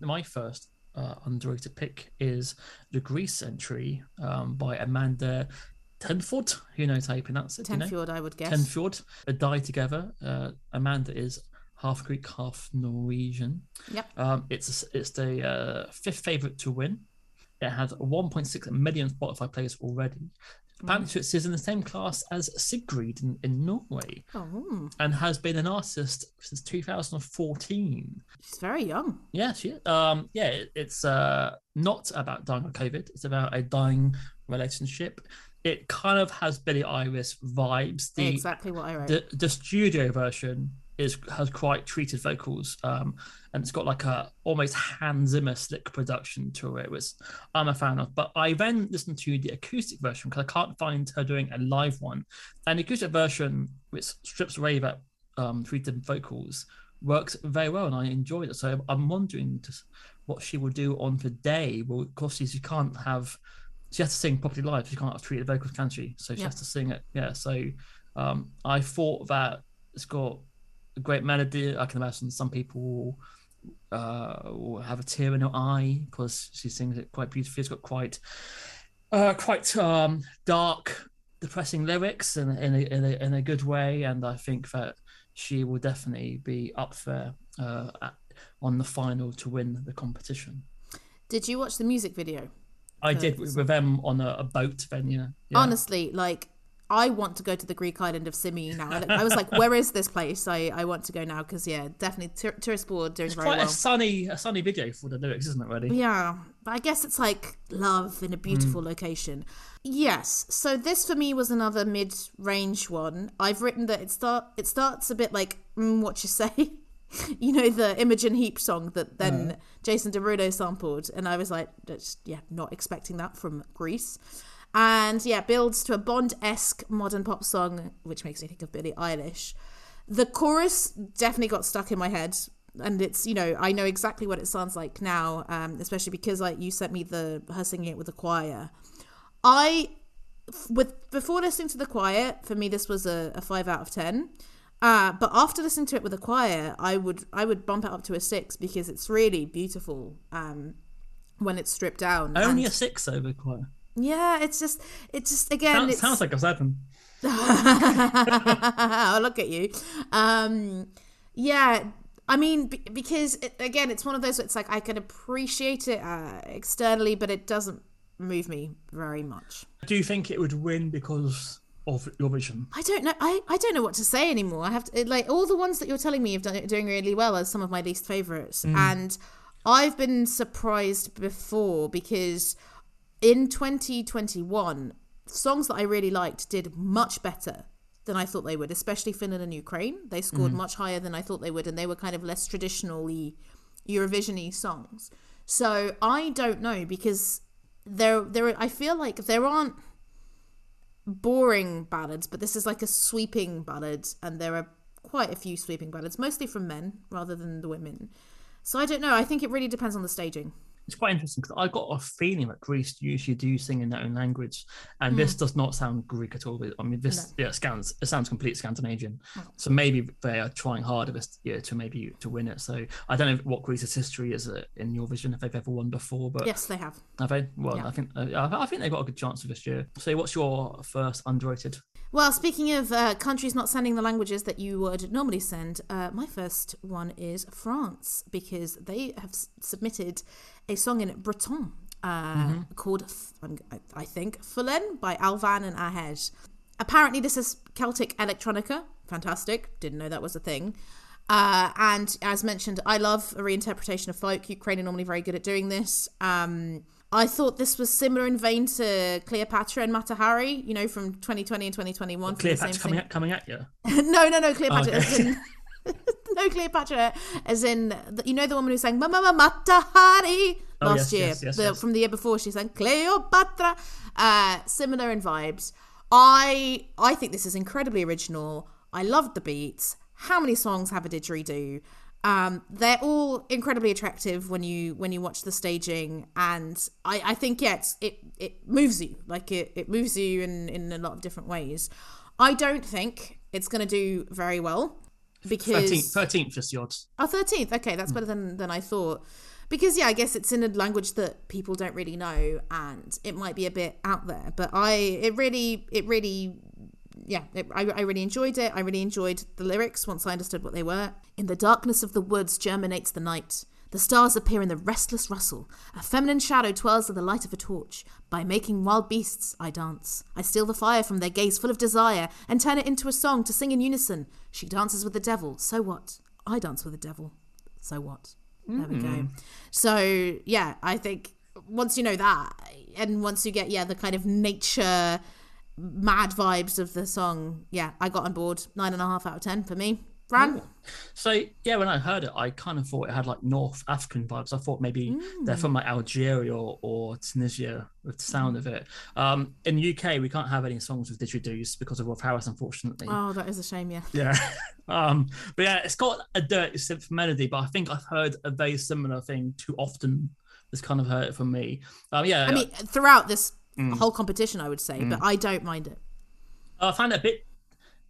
My first uh, underrated pick is the Greece entry um, by Amanda Tenford. Who knows how you pronounce it? do you know? I would guess. Tenfjord. A die together. Uh, Amanda is half Greek, half Norwegian. Yep. Um, it's it's the uh, fifth favorite to win. It has 1.6 million Spotify players already. Apparently, is in the same class as Sigrid in, in Norway Oh, and has been an artist since 2014. she's very young. Yeah, she um yeah, it, it's uh not about dying of COVID. It's about a dying relationship. It kind of has Billie Eilish vibes. The exactly what I wrote. the, the studio version is has quite treated vocals um and it's got like a almost Hans Zimmer slick production to it which I'm a fan of. But I then listened to the acoustic version because I can't find her doing a live one. And the acoustic version which strips away that um treated vocals works very well and I enjoyed it. So I'm wondering just what she will do on the day well of course she can't have she has to sing properly live. She can't have treated vocals can she? So she Yeah. has to sing it. Yeah so um, I thought that it's got a great melody. I can imagine some people uh, will have a tear in their eye because she sings it quite beautifully. It's got quite, uh, quite um, dark, depressing lyrics in, in, a, in, a, in a good way. And I think that she will definitely be up there uh, at, on the final to win the competition. Did you watch the music video? I did with, them on a, a boat then, yeah. yeah. Honestly, like I want to go to the Greek island of Symi now. I, I was like, where is this place? I, I want to go now because yeah, definitely tour- tourist board doing It's very quite well. a sunny, a sunny video for the lyrics, isn't it? Really? Yeah, but I guess it's like love in a beautiful location. Yes, so this for me was another mid-range one. I've written that it start it starts a bit like mm, what you say, you know, the Imogen Heap song that then Jason Derulo sampled, and I was like, yeah, not expecting that from Greece. And yeah, builds to a Bond-esque modern pop song, which makes me think of Billie Eilish. The chorus definitely got stuck in my head, and it's you know I know exactly what it sounds like now, um, especially because like you sent me the her singing it with the choir. I with before listening to the choir, for me this was a, a five out of ten. Uh, but after listening to it with the choir, I would I would bump it up to a six because it's really beautiful um, when it's stripped down. Only And- a six over choir. Yeah, it's just it's just again Sounds, it's, sounds like a seven. oh, look at you. Um, yeah, I mean, be- because it, again, it's one of those. It's like I can appreciate it uh, externally, but it doesn't move me very much. Do you think it would win because of your vision? I don't know. I, I don't know what to say anymore. I have to like all the ones that you're telling me you've done doing really well are some of my least favorites, and I've been surprised before because in 2021, songs that I really liked did much better than I thought they would, especially Finland and Ukraine. They scored mm. much higher than I thought they would, and they were kind of less traditionally Eurovision-y songs. So I don't know because there there I feel like there aren't boring ballads, but this is like a sweeping ballad, and there are quite a few sweeping ballads, mostly from men rather than the women. So I don't know. I think it really depends on the staging. It's quite interesting because I got a feeling that Greece usually do sing in their own language, and this does not sound Greek at all. I mean, this yeah, it sounds it sounds complete Scandinavian. So maybe they are trying harder this year to maybe to win it. So I don't know what Greece's history is uh, in your vision if they've ever won before, but Yes, they have. have they? Well, Yeah. I think uh, I I think they've got a good chance of this year. So what's your first underrated? Well, speaking of uh, countries not sending the languages that you would normally send, uh, my first one is France because they have s- submitted a song in Breton uh, called, F- I'm- I- think, Fulenn by Alvan and Ahez. Apparently, this is Celtic electronica. Fantastic. Didn't know that was a thing. Uh, and as mentioned, I love a reinterpretation of folk. Ukraine are normally very good at doing this. Um, I thought this was similar in vein to Cleopatra and Mata Hari, you know, from 2020 and 2021. for the Cleopatra coming at, coming at you. no, no, no, Cleopatra. Okay. As in, no, Cleopatra, as in, you know, the woman who sang Mama Matahari Hari last yes, year. yes, yes, The-. From the year before, she sang Cleopatra. Uh, similar in vibes. I I think this is incredibly original. I loved the beats. How many songs have a didgeridoo? Um, they're all incredibly attractive when you when you watch the staging, and I, I think yeah, it's, it it moves you like it, it moves you in in a lot of different ways. I don't think it's going to do very well because 13th, 13th just the odds. Oh, 13th. Okay, that's better than, than I thought. Because, yeah, I guess it's in a language that people don't really know and it might be a bit out there. But I, it really, it really, yeah, it, I, I really enjoyed it. I really enjoyed the lyrics once I understood what they were. In the darkness of the woods germinates the night. The stars appear in the restless rustle. A feminine shadow twirls at the light of a torch. By making wild beasts, I dance. I steal the fire from their gaze full of desire and turn it into a song to sing in unison. She dances with the devil. So what? I dance with the devil. So what? There we go. Mm-hmm. So, yeah, I think once you know that, and once you get, yeah, the kind of nature mad vibes of the song, yeah, I got on board. Nine and a half out of ten for me. Fran? So yeah, when I heard it, I kind of thought it had like North African vibes. I thought maybe they're from like Algeria or, or Tunisia with the sound of it. Um, in the UK, we can't have any songs with didgeridoos because of Rolf Harris, unfortunately. Oh, that is a shame, yeah. Yeah. um, but yeah, it's got a dirty synth melody, but I think I've heard a very similar thing too often. It's kind of hurt it from me. Um, yeah, I mean, throughout this whole competition, I would say, but I don't mind it. I found it a bit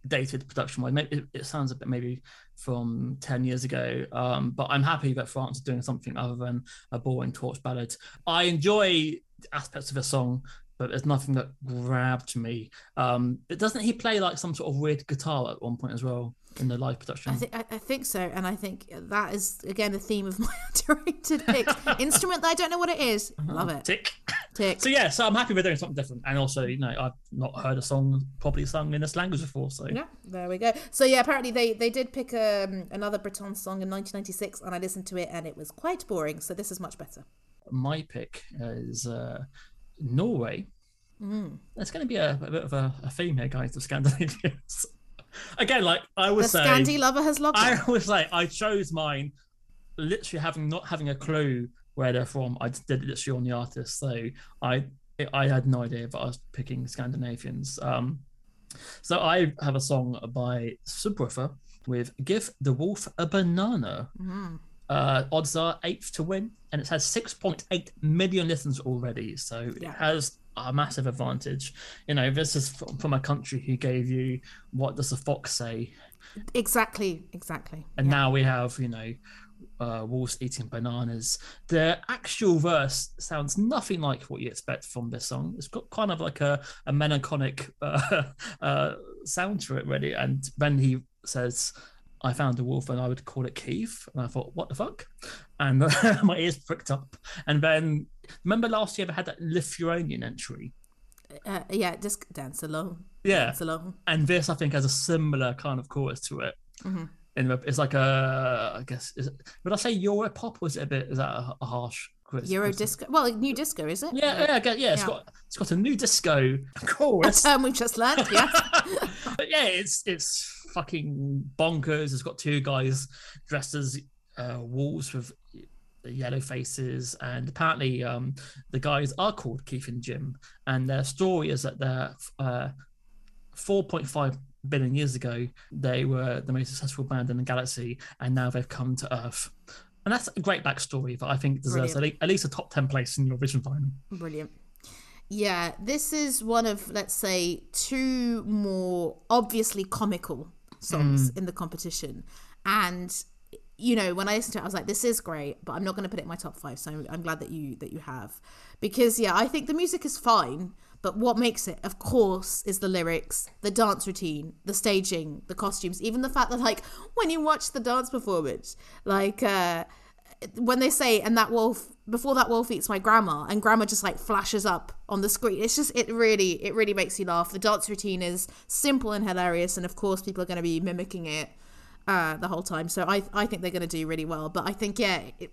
dated production wise. Maybe it, it sounds a bit maybe from ten years ago. Um, but I'm happy that France is doing something other than a boring torch ballad. I enjoy aspects of the song, but there's nothing that grabbed me. Um, but doesn't he play like some sort of weird guitar at one point as well in the live production? I think I, think so, and I think that is again the theme of my underrated picks. Instrument that I don't know what it is. Love it. Tick. Tick. So yeah, so I'm happy we're doing something different, and also you know I've not heard a song properly sung in this language before, so Yeah, there we go. So yeah, apparently they they did pick um, another Breton song in 1996, and I listened to it, and it was quite boring. So this is much better. my pick is uh, Norway. There's going to be a, a bit of a, a theme here, guys, of Scandinavians. Again, like I The was saying, Scandi lover has logged. I was like, I chose mine, literally having not having a clue where they're from. I just did it literally on the artist, so I I had no idea, but I was picking Scandinavians. Um, so I have a song by Subwoolfer with "Give the Wolf a Banana." Uh, odds are eighth to win, and it has 6.8 million listens already. So Yeah. it has a massive advantage. You know, this is from, a country who gave you "What Does a Fox Say," Exactly, exactly. and now we have you know uh, wolves eating bananas. The actual verse sounds nothing like what you expect from this song. It's got kind of like a, a melancholic uh, uh, sound to it, really. And then he says, "I found a wolf, and I would call it Keith." And I thought, "What the fuck?" And my ears pricked up. And then remember last year they had that Lithuanian entry. Uh, yeah, just dance along. Yeah, Dance along. and this I think has a similar kind of chorus to it. Mm-hmm. The, it's like a, I guess, is it, would I say Euro pop? Was it a bit? Is that a, a harsh? quiz- Euro disco. Well, new disco is it? Yeah, yeah, get- yeah. It's Yeah. got it's got a new disco A chorus. term we've just learned. Yeah. but yeah, it's it's fucking bonkers. It's got two guys dressed as uh, wolves with yellow faces, and apparently um, the guys are called Keith and Jim, and their story is that they're uh, 4.5 billion years ago they were the most successful band in the galaxy, and now they've come to Earth. And that's a great backstory that I think deserves at Brilliant. at least a top 10 place in your vision final. Brilliant. Yeah, this is one of, let's say, two more obviously comical songs in the competition. And you know, when I listened to it, I was like, "This is great," but I'm not going to put it in my top five. So I'm, I'm glad that you that you have, because yeah, I think the music is fine, but what makes it, of course, is the lyrics, the dance routine, the staging, the costumes, even the fact that like when you watch the dance performance, like. uh when they say and that wolf before that wolf eats my grandma and grandma just like flashes up on the screen it's just it really it really makes you laugh the dance routine is simple and hilarious and of course people are going to be mimicking it uh the whole time so i i think they're going to do really well but i think yeah it,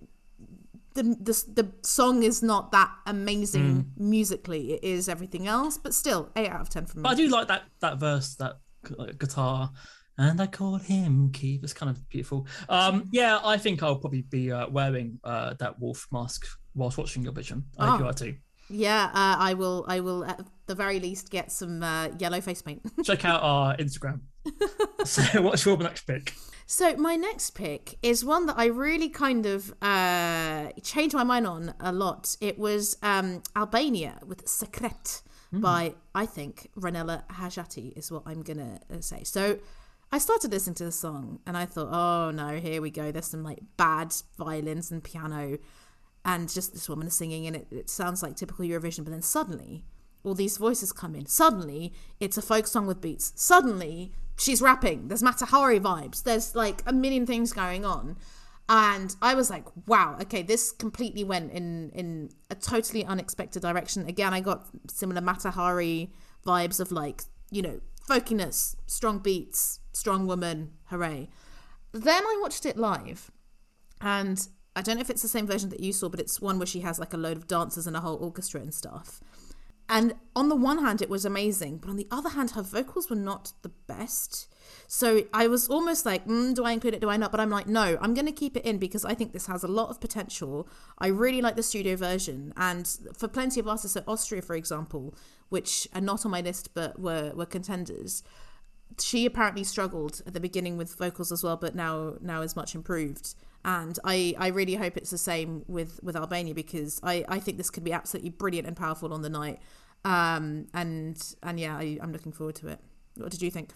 the, the the song is not that amazing musically it is everything else but still 8 out of 10 from me But I do like that that verse, that gu- guitar, and I called him Keith. It's kind of beautiful. Um, yeah, I think I'll probably be uh, wearing uh, that wolf mask whilst watching your vision. I hope Oh. you are too. yeah uh, i will i will at the very least get some uh, yellow face paint Check out our Instagram. so, what's your next pick? So my next pick is one that I really kind of uh, changed my mind on a lot. It was um, Albania with Secret by I think Ronela Hajati is what I'm gonna uh, say. So I started listening to the song and I thought, oh no, here we go. There's some like bad violins and piano, and just this woman is singing, and it, it sounds like typical Eurovision. But then suddenly, all these voices come in. Suddenly, it's a folk song with beats. Suddenly, she's rapping. There's Matahari vibes. There's like a million things going on. And I was like, wow, okay, this completely went in in a totally unexpected direction. Again, I got similar Matahari vibes of like, you know, folkiness, strong beats, strong woman, hooray. Then I watched it live, and I don't know if it's the same version that you saw, but it's one where she has like a load of dancers and a whole orchestra and stuff. And on the one hand, it was amazing, but on the other hand, her vocals were not the best. So I was almost like, mm, do I include it? Do I not? But I'm like, no, I'm going to keep it in because I think this has a lot of potential. I really like the studio version. And for plenty of artists, so Austria, for example, which are not on my list but were, were contenders, she apparently struggled at the beginning with vocals as well, but now now is much improved. And I, I really hope it's the same with, with Albania because I, I think this could be absolutely brilliant and powerful on the night. Um, and and yeah, I, I'm looking forward to it. What did you think?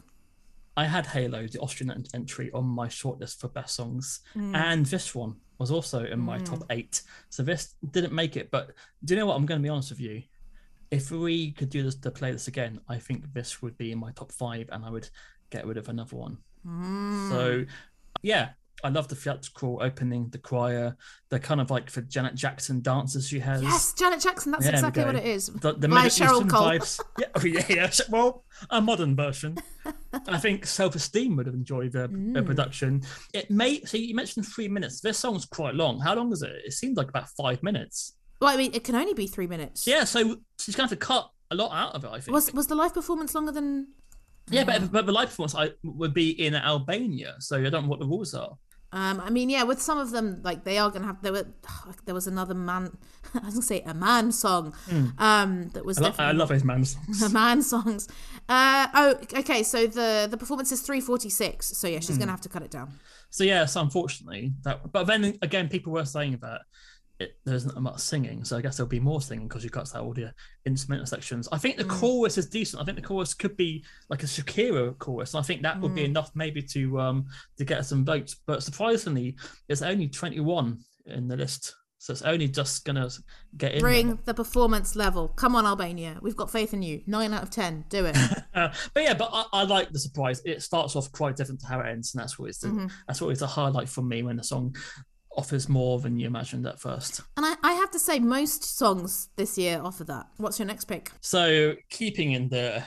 I had Halo, the Austrian ent- entry, on my shortlist for best songs, mm. and this one was also in my top mm. eight. So this didn't make it, but do you know what? I'm going to be honest with you. If we could do this to play this again, I think this would be in my top five, and I would get rid of another one. Mm. So, yeah, I love the theatrical opening, the choir, the kind of like the Janet Jackson dances she has. Yes, Janet Jackson. That's Yeah, exactly what it is. The, the By Cheryl Cole. vibes. Yeah, oh, yeah, yeah. Well, a modern version. I think Self Esteem would have enjoyed the, Mm. the production. It may. So you mentioned three minutes. This song's quite long. How long is it? It seemed like about five minutes. Well, I mean, it can only be three minutes. Yeah, so she's going to have to cut a lot out of it. I think. Was was the live performance longer than? yeah, but, but the live performance I, would be in Albania, so I don't know what the rules are. Um, I mean, yeah, with some of them, like they are gonna have. There were, there was another man. I was gonna say a man song. Um, that was. I, lo- I love those man songs. man songs. Uh, oh, okay. So the the performance is three forty six. So yeah, she's Hmm. gonna have to cut it down. So yes, unfortunately, that. But then again, people were saying that it, there isn't much singing, so I guess there'll be more singing because you cut out all the instrumental sections. I think the chorus is decent. I think the chorus could be like a Shakira chorus, and I think that would be enough maybe to um to get some votes. But surprisingly, it's only twenty one in the list, so it's only just gonna get in. Bring there. the performance level. Come on, Albania. We've got faith in you. Nine out of ten. Do it. But yeah, but I, I like the surprise. It starts off quite different to how it ends, and that's what it's the, Mm-hmm. that's what is a highlight for me when the song offers more than you imagined at first. and I, I have to say, most songs this year offer that. What's your next pick? So keeping in the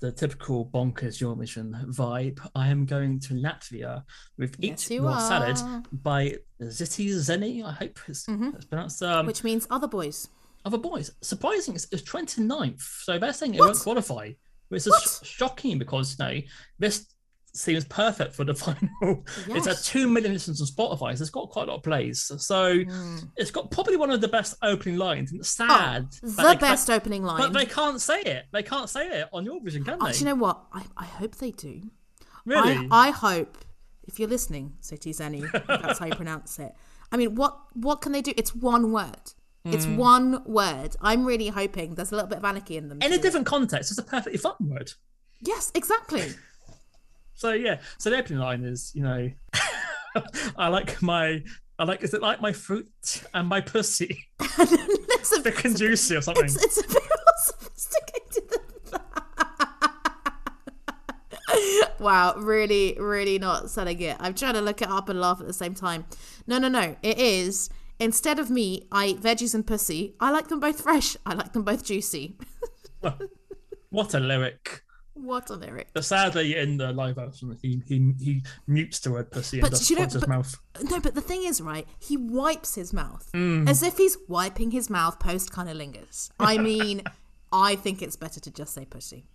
the typical bonkers Eurovision vibe, I am going to Latvia with Yes, Eat you Your Salad by Citi Zēni. I hope it's, it's pronounced. Um, Which means other boys. other boys. Surprising, it's, it's 29th. So they're saying it What? won't qualify, which is sh- shocking because you know this seems perfect for the final. It's at two million listens on Spotify, so it's got quite a lot of plays. So it's got probably one of the best opening lines. And it's sad. Hmm. Oh, The best opening line. But they can't say it. They can't say it on Eurovision, can Oh, they? do you know what? I, I hope they do. really? I, I hope if you're listening, Citi Zēni, that's how you pronounce it. I mean, what what can they do? It's one word. It's Mm. one word. I'm really hoping there's a little bit of anarchy in them. In a different context, it's a perfectly fun word. Yes, exactly. So yeah, so the opening line is, you know, I like my, I like, is it like my fruit and my pussy, it's, a, thick and juicy or something? it's, it's a bit more sophisticated than that. wow, really, really not selling it. I'm trying to look it up and laugh at the same time. No, no, no. It is. Instead of me, I eat veggies and pussy. I like them both fresh. I like them both juicy. What a lyric! What a lyric. But sadly, in the live version, he he he mutes the word pussy and But just you know- points his mouth. No, but the thing is, right? He wipes his mouth Mm. as if he's wiping his mouth post cunnilingus. I mean, I think it's better to just say pussy.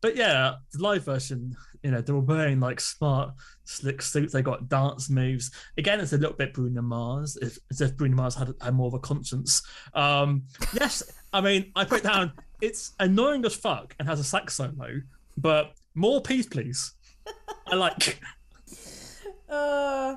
But yeah, the live version, you know, they were wearing like smart, slick suits. They got dance moves. Again, it's a little bit Bruno Mars, if, as if Bruno Mars had, had more of a conscience. Um, yes, I mean, I put down. It's annoying as fuck and has a sax solo, but more peace, please. I like. Uh,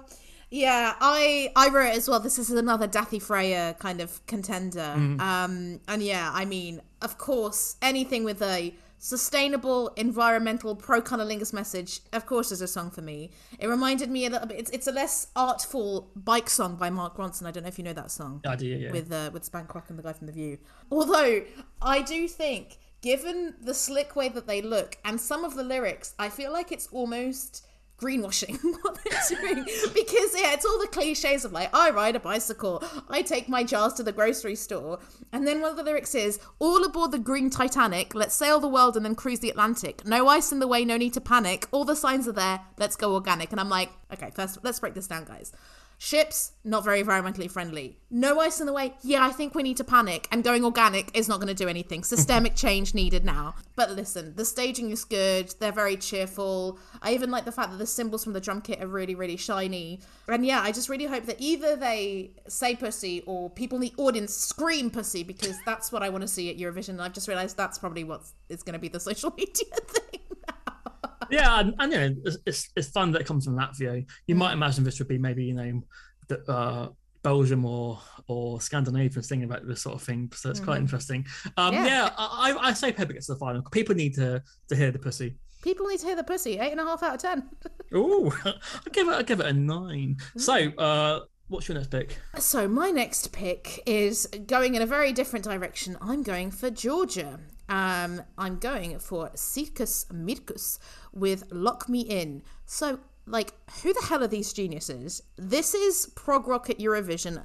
yeah, I I wrote as well. This is another Daði Freyr kind of contender. Um, and yeah, I mean, of course, anything with a sustainable, environmental, pro cunnilingus message, of course, is a song for me. It reminded me a little bit. It's, it's a less artful bike song by Mark Ronson. I don't know if you know that song I do, yeah. with uh, with Spank Rock and the guy from The View. Although I do think, given the slick way that they look and some of the lyrics, I feel like it's almost greenwashing what they're doing. Because yeah it's all the cliches of like i ride a bicycle i take my jars to the grocery store and then one of the lyrics is all aboard the green titanic let's sail the world and then cruise the atlantic. No ice in the way no need to panic. All the signs are there let's go organic. And i'm like okay first let's break this down guys Ships, not very environmentally friendly. No ice in the way. Yeah, I think we need to panic. And going organic is not going to do anything. Systemic change needed now. But listen, the staging is good. They're very cheerful. I even like the fact that the cymbals from the drum kit are really, really shiny. And yeah, I just really hope that either they say pussy or people in the audience scream pussy because that's what I want to see at Eurovision. And I've just realised that's probably what is going to be the social media thing. Yeah, and, and you know, it's, it's, it's fun that it comes from Latvia. You might imagine this would be maybe you know, the, uh, Belgium or or Scandinavia singing about this sort of thing. So it's quite interesting. Um, Yeah. yeah, I, I say Pepper gets to the final. People need to to hear the pussy. People need to hear the pussy. Eight and a half out of ten. Oh, I give it I give it a nine. So, uh, what's your next pick? So my next pick is going in a very different direction. I'm going for Georgia. Um, I'm going for Circus Mircus with Lock Me In. So, like, who the hell are these geniuses? This is prog rock at Eurovision.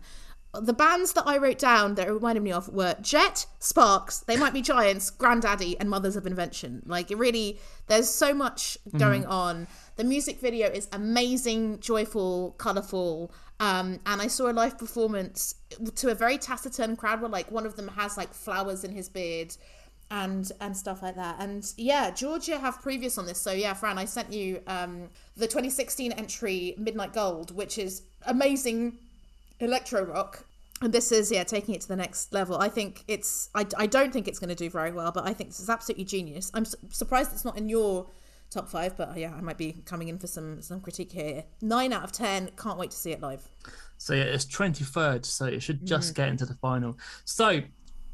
The bands that I wrote down that reminded me of were Jet, Sparks, They Might Be Giants, Grandaddy, and Mothers of Invention. Like, it really, there's so much going on. The music video is amazing, joyful, colourful. Um, and I saw a live performance to a very taciturn crowd where, like, one of them has, like, flowers in his beard and and stuff like that. And yeah, Georgia have previous on this. So yeah, Fran, I sent you um, the 2016 entry Midnight Gold, which is amazing electro rock. And this is yeah taking it to the next level. I think it's I, I don't think it's going to do very well, but I think this is absolutely genius. I'm su- surprised it's not in your top five, but yeah, I might be coming in for some some critique here. Nine out of ten. Can't wait to see it live. So yeah, it's twenty third. So it should just get into the final. So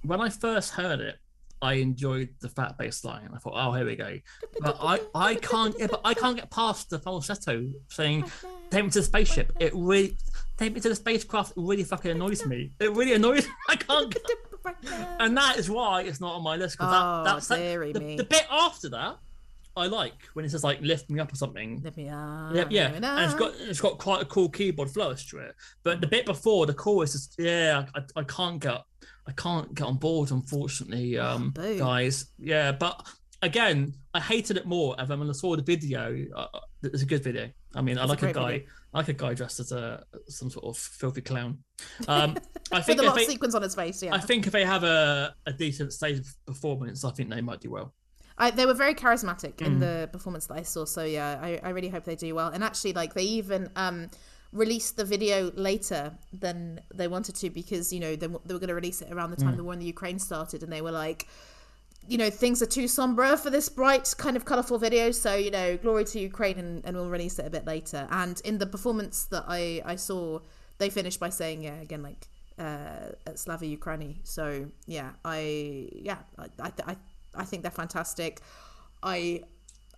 when I first heard it, I enjoyed the fat bass line. I thought, oh, here we go. But I, I can't, yeah, but I can't get past the falsetto saying, "Take me to the spaceship." It really, take me to the spacecraft. Really fucking annoys me. It really annoys. Me. I can't. Get, and that is why it's not on my list. Because Oh, that, that's that- the, the bit after that. I like when it says like lift me up or something. Lift me up. Yeah, yeah, and it's got it's got quite a cool keyboard flourish to it. But the bit before the chorus is yeah, I, I can't get I can't get on board unfortunately, um, boo. guys. Yeah, but again, I hated it more. And then when I saw the video, uh, it's a good video. I mean, I It's a like a, guy, video. I like a guy dressed as a some sort of filthy clown. Um, I with think a if lot of sequins on his face. Yeah, I think if they have a, a decent stage performance, I think they might do well. I, they were very charismatic Mm. in the performance that I saw. So yeah, I, I really hope they do well. And actually, like they even um, released the video later than they wanted to because you know they, they were going to release it around the Mm. time the war in the Ukraine started, and they were like. You know, things are too somber for this bright, kind of colourful video. So, you know, glory to Ukraine, and, and we'll release it a bit later. And in the performance that I, I saw, they finished by saying, yeah, again, like, uh, Slava Ukraini. So, yeah, I, yeah, I, I, I, I think they're fantastic. I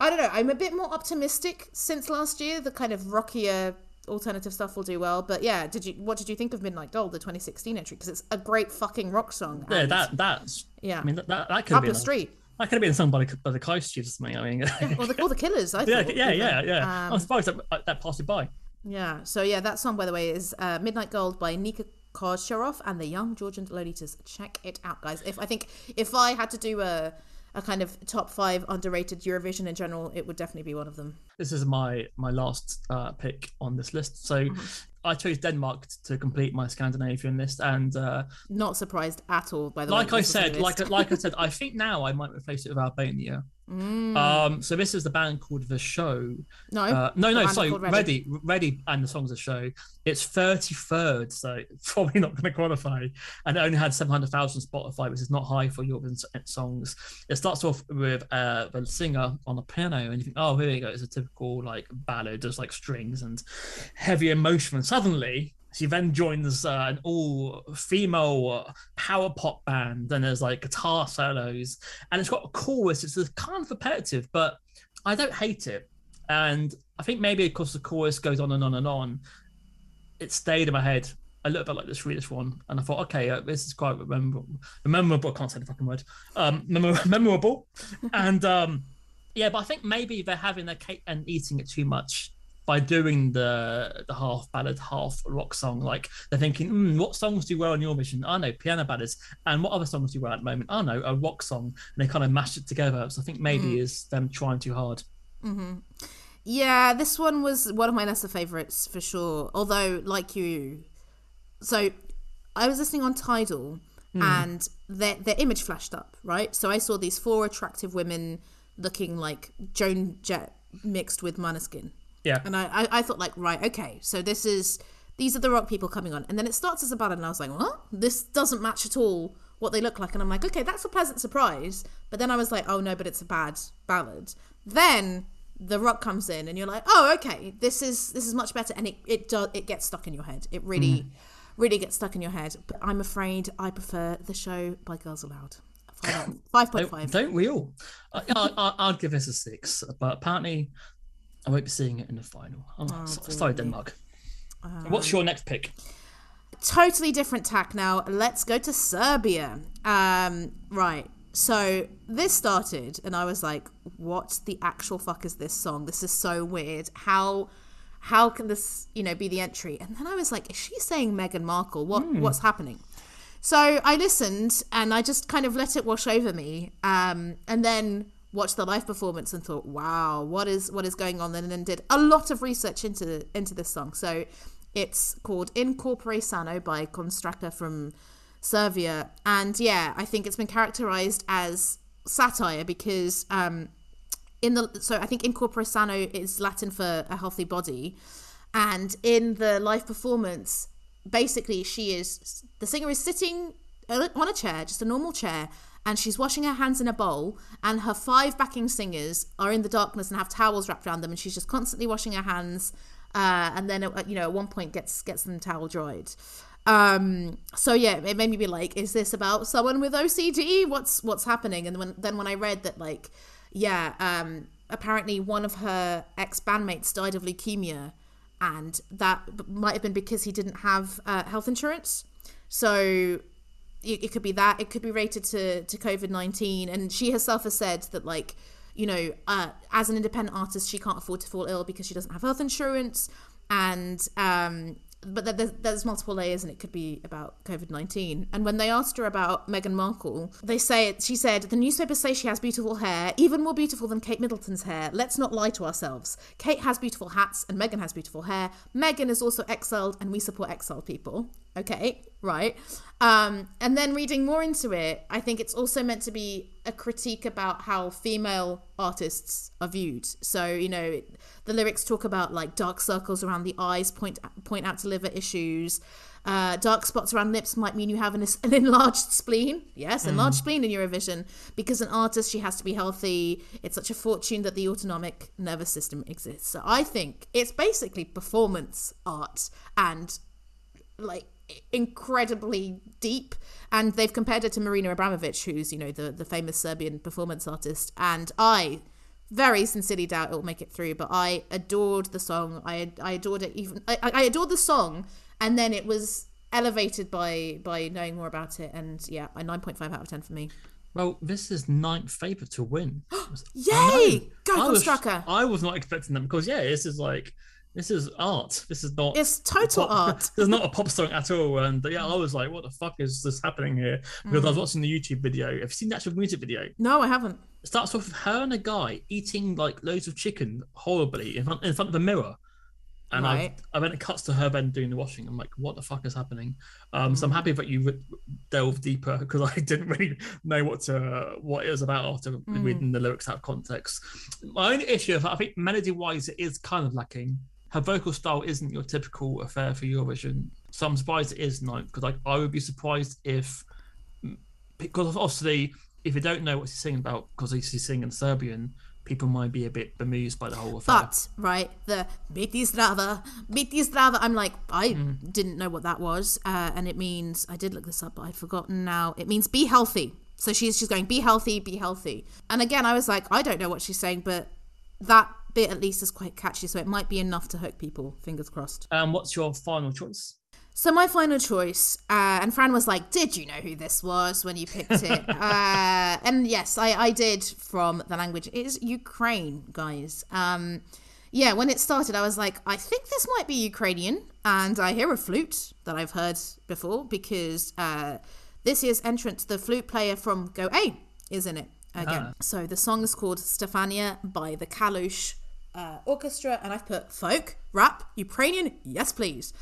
I don't know. I'm a bit more optimistic since last year. The kind of rockier alternative stuff will do well. But yeah, did you what did you think of Midnight Gold, the 2016 entry? Because it's a great fucking rock song. Yeah, and- that that's yeah, I mean that that, that could up been your street. that could have been sung by the by the Coast or something. I mean, Or the, or the Killers. I yeah, thought, yeah, yeah, yeah. Um, I'm surprised that that passed it by. Yeah. So yeah, that song by the way is uh, Midnight Gold by Nika Kocharov and the Young Georgian Lolitas. Check it out, guys. If I think if I had to do a a kind of top five underrated Eurovision in general, it would definitely be one of them. This is my my last uh, pick on this list. So I chose Denmark to complete my Scandinavian list, and uh, Not surprised at all by the like way. I this was on said, like like I said, I think now I might replace it with Albania. Um, so this is the band called The Show. No, Uh, no, no, sorry, Reddi. Reddi, and the songs of show. It's 33rd, so it's probably not going to qualify. And it only had 700,000 Spotify, which is not high for European songs. It starts off with uh, the singer on a piano, and you think, oh, here we go. It's a typical like ballad, just like strings and heavy emotion. And suddenly, she then joins uh, an all female uh, power pop band, and there's like guitar solos, and it's got a chorus. It's kind of repetitive, but I don't hate it. And I think maybe because the chorus goes on and on and on, it stayed in my head a little bit like the Swedish one. And I thought, okay, uh, this is quite memorable. Memorable, I can't say the fucking word. Um, memor- memorable. and um, yeah, but I think maybe they're having their cake and eating it too much by doing the the half ballad, half rock song. Like they're thinking, mm, what songs do well on your mission? I know piano ballads, and what other songs do well at the moment? I know a rock song, and they kind of mashed it together. So I think maybe mm. is them trying too hard. Mm-hmm. Yeah, this one was one of my lesser favorites for sure. Although, like you, so I was listening on Tidal mm. and their their image flashed up, right? So I saw these four attractive women looking like Joan Jett mixed with Måneskin. Yeah. And I, I, I thought like, right, okay, so this is these are the rock people coming on. And then it starts as a ballad and I was like, what? This doesn't match at all what they look like. And I'm like, okay, that's a pleasant surprise. But then I was like, oh no, but it's a bad ballad. Then the rock comes in and you're like, oh, okay, this is this is much better. And it it does it gets stuck in your head. It really hmm. really gets stuck in your head. But I'm afraid I prefer the show by Girls Aloud. Five point Don't, don't we all? I, I, I- I'd give this a six, but apparently I won't be seeing it in the final. Oh, so- sorry, Denmark. What's your next pick? totally different tack now. Let's go to Serbia. Um, right. So this started, and I was like, "What the actual fuck is this song? This is so weird. How, how can this, you know, be the entry?" And then I was like, "Is she saying Meghan Markle? What, what's happening?" So I listened, and I just kind of let it wash over me, um, and then watched the live performance and thought, "Wow, what is what is going on?" And then did a lot of research into into this song. So it's called In Corpore Sano by Konstrakta from Serbia. And yeah, I think it's been characterized as satire because um, in the so I think in corpore sano is Latin for a healthy body, and in the live performance, basically she is the singer is sitting on a chair, just a normal chair, and she's washing her hands in a bowl, and her five backing singers are in the darkness and have towels wrapped around them, and she's just constantly washing her hands, uh, and then at, you know at one point gets gets them towel dried. Um, so yeah, it made me be like, is this about someone with OCD? What's what's happening? And when then when I read that like, yeah, um, apparently one of her ex bandmates died of leukemia, and that might have been because he didn't have uh, health insurance. So it, it could be that. It could be related to to COVID nineteen. And she herself has said that like, you know, uh, as an independent artist, she can't afford to fall ill because she doesn't have health insurance. And um, but there's, there's multiple layers, and it could be about COVID nineteen. And when they asked her about Meghan Markle, they say. She said the newspapers say she has beautiful hair, even more beautiful than Kate Middleton's hair. Let's not lie to ourselves. Kate has beautiful hats, and Meghan has beautiful hair. Meghan is also exiled, and we support exiled people. Okay, right. Um, and then reading more into it, I think it's also meant to be a critique about how female artists are viewed. So you know, the lyrics talk about like dark circles around the eyes point point out to liver issues. Uh, dark spots around lips might mean you have an, an enlarged spleen. Yes, enlarged spleen in Eurovision. Because an artist, she has to be healthy. It's such a fortune that the autonomic nervous system exists. So I think it's basically performance art and like incredibly deep. And they've compared it to Marina Abramovic who's you know the the famous Serbian performance artist. And I very sincerely doubt it will make it through but I adored the song. I I adored it even I, I adored the song and then it was elevated by by knowing more about it. And yeah a 9.5 out of 10 for me. Well, this is ninth favourite to win. yay! Go I was, I was not expecting them because yeah, this is like this is art. This is not. it's total pop- art This is not a pop song at all. And yeah, I was like, what the fuck is this happening here? Because I was watching the YouTube video. Have you seen the actual music video? no I haven't It starts off with her and a guy eating like loads of chicken horribly in front in front of a mirror. And Right. I, I when it cuts to her then doing the washing, I'm like, what the fuck is happening? Um, so I'm Mm. happy that you re- delved deeper because I didn't really know what to what it was about after Mm. reading the lyrics out of context. My only issue, is I think melody wise, it is kind of lacking. Her vocal style isn't your typical affair for Eurovision, so I'm surprised it is not because like I would be surprised if because obviously if you don't know what she's singing about because she's singing Serbian, people might be a bit bemused by the whole affair. But right, the biti zdrava, biti zdrava. I'm like, I Mm. didn't know what that was, uh, and it means I did look this up, but I'd forgotten now. It means be healthy. So she's she's going be healthy, be healthy. And again, I was like, I don't know what she's saying, but that bit at least is quite catchy, so it might be enough to hook people. Fingers crossed. um, what's your final choice? So my final choice, uh, and Fran was like, "Did you know who this was when you picked it?" uh, and yes, I, I did. From the language, it is Ukraine, guys. Um, yeah, when it started, I was like, "I think this might be Ukrainian," and I hear a flute that I've heard before because uh, this year's entrant, the flute player from Go A, is in it again. Ah. So the song is called Stefania by the Kalush uh, Orchestra, and I've put folk, rap, Ukrainian, yes please.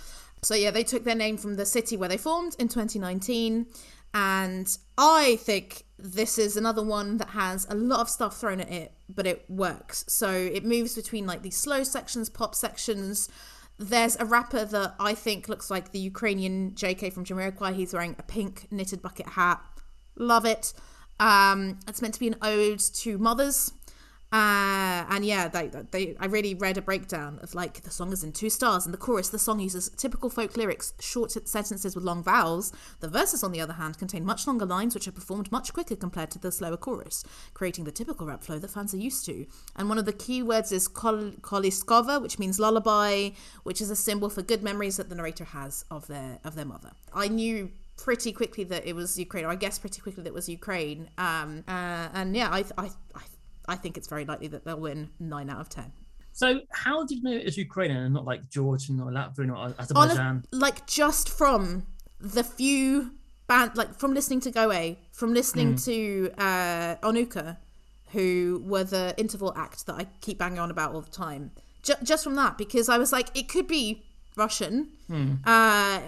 So yeah, they took their name from the city where they formed in 2019, and I think this is another one that has a lot of stuff thrown at it, but it works. So it moves between like these slow sections, pop sections. There's a rapper that I think looks like the Ukrainian JK from Jamiroquai. He's wearing a pink knitted bucket hat. Love it. Um, it's meant to be an ode to mothers. Uh, and yeah, they, they, I really read a breakdown of like the song is in two stars, and the chorus, the song uses typical folk lyrics, short sentences with long vowels. The verses, on the other hand, contain much longer lines, which are performed much quicker compared to the slower chorus, creating the typical rap flow that fans are used to. And one of the key words is kol- koliskova, which means lullaby, which is a symbol for good memories that the narrator has of their of their mother. I knew pretty quickly that it was Ukraine, or I guess pretty quickly that it was Ukraine. Um, uh, and yeah, I, I, I, I think it's very likely that they'll win nine out of ten. So how did you know it was Ukrainian and not like Georgian or Latvian or Azerbaijan? like just from the few band, like from listening to Go_A, from listening to uh, Onuka, who were the interval act that I keep banging on about all the time. Ju- just from that, because I was like, it could be Russian, uh,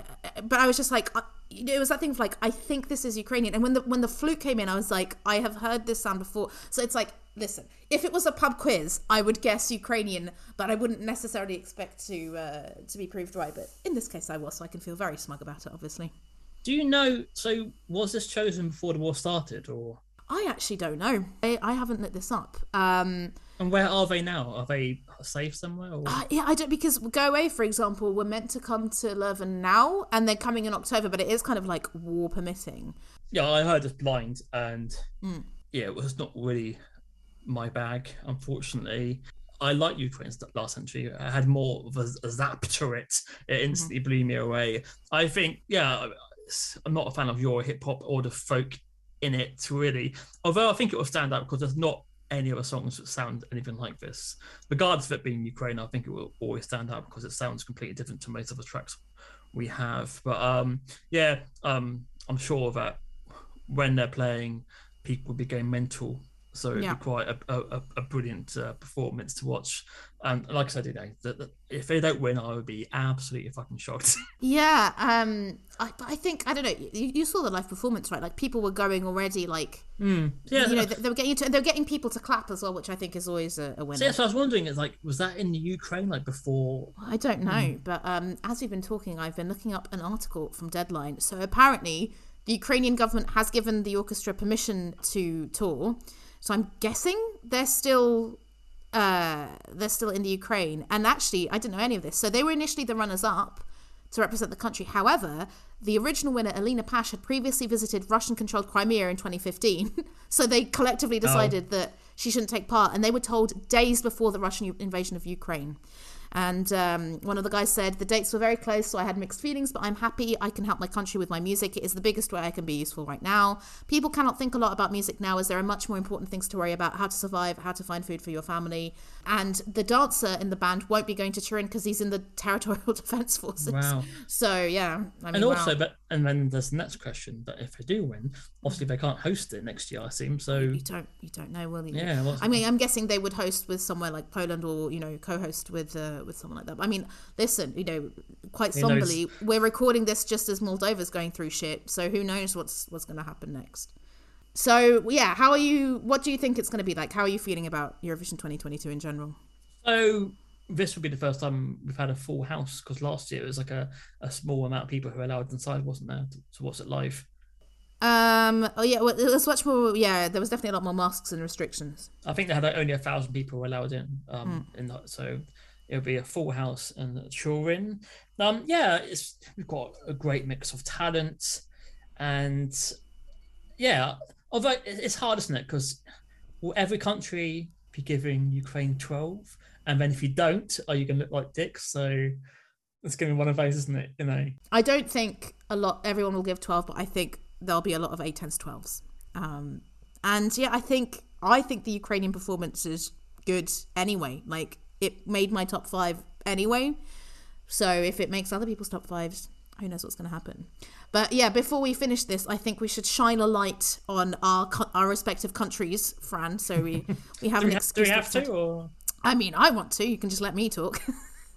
but I was just like. I, you know, it was that thing of like I think this is Ukrainian, and when the when the flute came in, I was like, I have heard this sound before. So it's like, listen, if it was a pub quiz, I would guess Ukrainian, but I wouldn't necessarily expect to uh, to be proved right. But in this case, I was, so I can feel very smug about it. Obviously, Do you know? So was this chosen before the war started, or I actually don't know. I, I haven't looked this up. Um, and where are they now? Are they safe somewhere? Or? Uh, yeah, I don't because Go_A, for example, were meant to come to Leuven now, and they're coming in October, but it is kind of like war permitting. Yeah, I heard of blind, and Mm. yeah, it was not really my bag, unfortunately. I like Ukraine's last entry. I had more of a, a zap to it. It instantly blew me away. I think, yeah, I'm not a fan of your hip hop or the folk in it, really. Although I think it will stand out because there's not any other songs that sound anything like this. Regardless of it being Ukraine, I think it will always stand out because it sounds completely different to most of the tracks we have. But um, yeah, um, I'm sure that when they're playing, people will be going mental. So it'd Yeah. be quite a, a, a brilliant uh, performance to watch. And like I said, you know, that, that if they don't win, I would be absolutely fucking shocked. Yeah, um, I, but I think I don't know. You, you saw the live performance, right? Like people were going already, like yeah, you know, they, they were getting to, they were getting people to clap as well, which I think is always a, a winner. so, yeah, so I was wondering, it's like, was that in the Ukraine, like before? I don't know, but um, as we've been talking, I've been looking up an article from Deadline. So apparently, the Ukrainian government has given the orchestra permission to tour. So I'm guessing they're still uh, they're still in the Ukraine. And actually, I didn't know any of this. So they were initially the runners up to represent the country. However, the original winner, Alina Pash, had previously visited Russian controlled Crimea in 2015. so they collectively decided that she shouldn't take part. And they were told days before the Russian u- invasion of Ukraine. And um, one of the guys said, The dates were very close, so I had mixed feelings, but I'm happy I can help my country with my music. It is the biggest way I can be useful right now. People cannot think a lot about music now, as there are much more important things to worry about how to survive, how to find food for your family. And the dancer in the band won't be going to Turin because he's in the Territorial Defense Forces. Wow. So, yeah. I mean, And also, wow. but and then there's the next question that if they do win, obviously they can't host it next year, I assume. So you don't you don't know will you Yeah, what's- i mean i'm guessing they would host with somewhere like poland or you know co-host with uh, with someone like that. I mean, listen, you know, quite Who knows? somberly, we're recording this just as Moldova's going through shit. So who knows what's what's going to happen next? So yeah, how are you? What do you think it's going to be like? How are you feeling about Eurovision 2022 in general? So this will be the first time we've had a full house because last year it was like a, a small amount of people who were allowed inside, wasn't there, to, to watch it live. Um. Oh yeah. Well, it was much more. Yeah, there was definitely a lot more masks and restrictions. I think they had only a thousand people allowed in. Um, in that, so it'll be a full house in Turin. Um, yeah, it's we've got a great mix of talent, and yeah, although it's hard, isn't it? Because will every country be giving Ukraine twelve, and then if you don't, are you going to look like dicks? So it's going to be one of those, isn't it? You know. I don't think a lot. Everyone will give 12, but I think there'll be a lot of eight, tens, 12s. Um. And yeah, I think I think the Ukrainian performance is good anyway. Like it made my top five anyway. So if it makes other people's top fives, who knows what's going to happen? But yeah, before we finish this, I think we should shine a light on our co- our respective countries, Fran. So we we have an have, do excuse. we to have to, or I mean, I want to. You can just let me talk.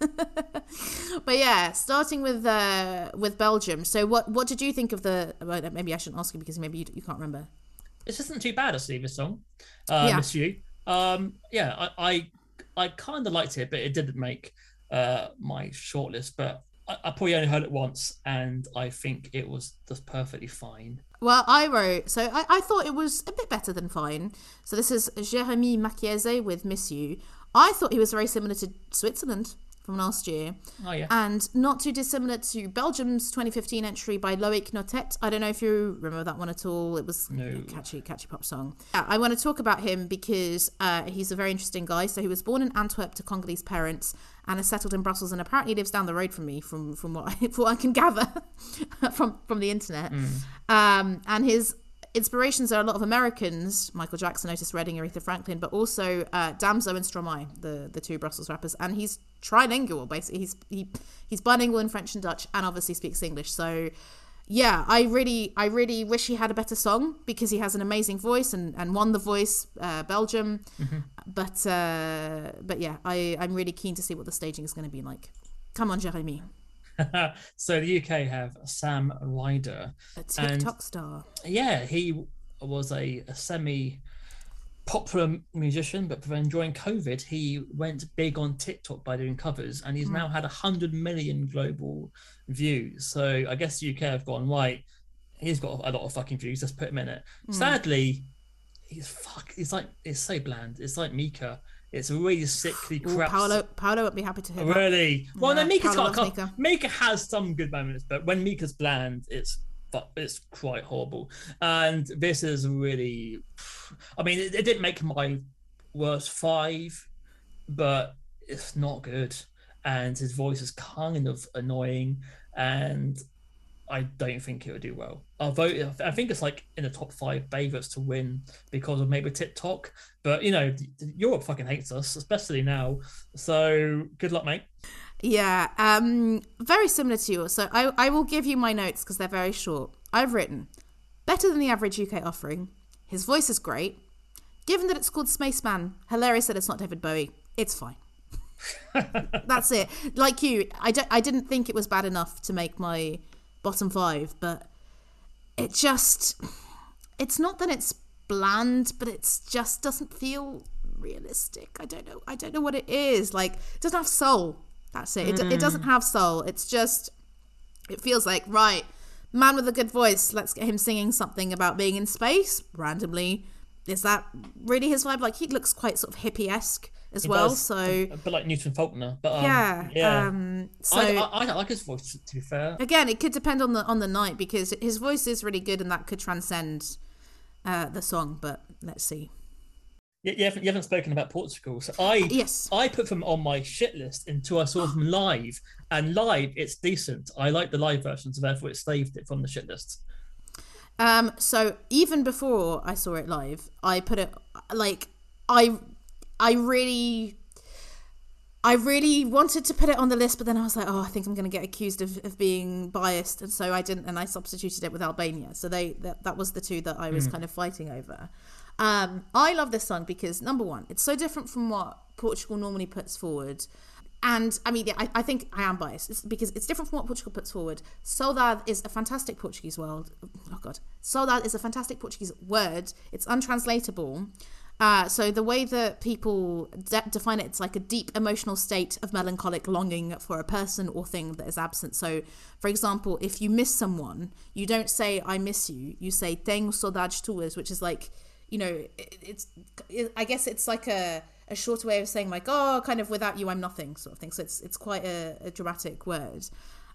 but yeah, starting with uh, with Belgium. So what what did you think of the? Well, maybe I shouldn't ask you because maybe you, you can't remember. this isn't too bad actually. This song, uh, Yeah. Miss You. Um, yeah, I I, I kind of liked it, but it didn't make uh my shortlist. But I, I probably only heard it once, and I think it was just perfectly fine. Well, I wrote. So I, I thought it was a bit better than fine. So this is Jeremy Makiese with Miss You. I thought he was very similar to Switzerland from last year. Oh yeah, and not too dissimilar to Belgium's 2015 entry by Loic Nottet. I don't know if you remember that one at all. It was No. a catchy, catchy pop song. Yeah, I want to talk about him because uh, he's a very interesting guy. So he was born in Antwerp to Congolese parents and has settled in Brussels and apparently lives down the road from me, from from what I, from what I can gather from from the internet. Um, and his inspirations are a lot of Americans, Michael Jackson, Otis Redding, Aretha Franklin, but also uh, Damso and Stromae, the the two Brussels rappers. And he's trilingual, basically. He's he, he's bilingual in French and Dutch, and obviously speaks English. So. Yeah, I really, I really wish he had a better song because he has an amazing voice and, and won the voice uh, Belgium. But uh, but yeah, I I'm really keen to see what the staging is going to be like. Come on, Jeremy, so the UK have Sam Ryder. a And- TikTok star. Yeah, he was a, a semi popular musician, but then during COVID, he went big on TikTok by doing covers, and he's hmm. now had a hundred million global views. So I guess the UK have gone right. He's got a lot of fucking views. Let's put him in it. Hmm. Sadly, he's fuck. It's like it's so bland. It's like Mika. It's a really sickly Ooh, crap. Paolo, Paolo won't be happy to hear that. Really? Well, Yeah, no, Mika's Paolo got loves Mika. Mika. Mika has some good moments, but when Mika's bland, it's fu- it's quite horrible. And this is really, I mean, it, it didn't make my worst five, but it's not good. And his voice is kind of annoying, and I don't think it would do well. Although I think it's like in the top five favorites to win because of maybe TikTok, but you know, Europe fucking hates us, especially now. So good luck, mate. Yeah, um, very similar to yours. So I, I will give you my notes because they're very short. I've written better than the average UK offering. His voice is great. Given that it's called Spaceman, hilarious that it's not David Bowie. It's fine. That's it. Like you, I, don't, I didn't think it was bad enough to make my bottom five, but it just, it's not that it's bland, but it's just doesn't feel realistic. I don't know. I don't know what it is. Like, it doesn't have soul. That's it. It, it mm. doesn't have soul. It's just, it feels like, right, man with a good voice, let's get him singing something about being in space randomly. Is that really his vibe? Like, he looks quite sort of hippie esque as He well. does, So, a bit like Newton Faulkner, but um, yeah. yeah. Um, so, I, I, I like his voice. To, be fair, again it could depend on the on the night because his voice is really good and that could transcend uh, the song but let's see you, you, haven't, you haven't spoken about Portugal, so I yes I put them on my shit list until I saw them live, and live it's decent. I like the live version, so therefore it saved it from the shit list. um so even before i saw it live i put it like i i really I really wanted to put it on the list, but then I was like, oh, I think I'm going to get accused of, of being biased, and so I didn't, and I substituted it with Albania. So they that, that was the two that I was kind of fighting over. Um, I love this song because number one, it's so different from what Portugal normally puts forward, and I mean, yeah, I, I think I am biased it's because it's different from what Portugal puts forward. Saudade is a fantastic Portuguese word. Oh God, saudade is a fantastic Portuguese word. It's untranslatable. Uh, so the way that people de- define it, it's like a deep emotional state of melancholic longing for a person or thing that is absent. So, for example, if you miss someone, you don't say "I miss you." You say "Tenho saudades tuas," which is like, you know, it, it's. It, I guess it's like a a shorter way of saying like, "Oh, kind of without you, I'm nothing," sort of thing. So it's it's quite a, a dramatic word.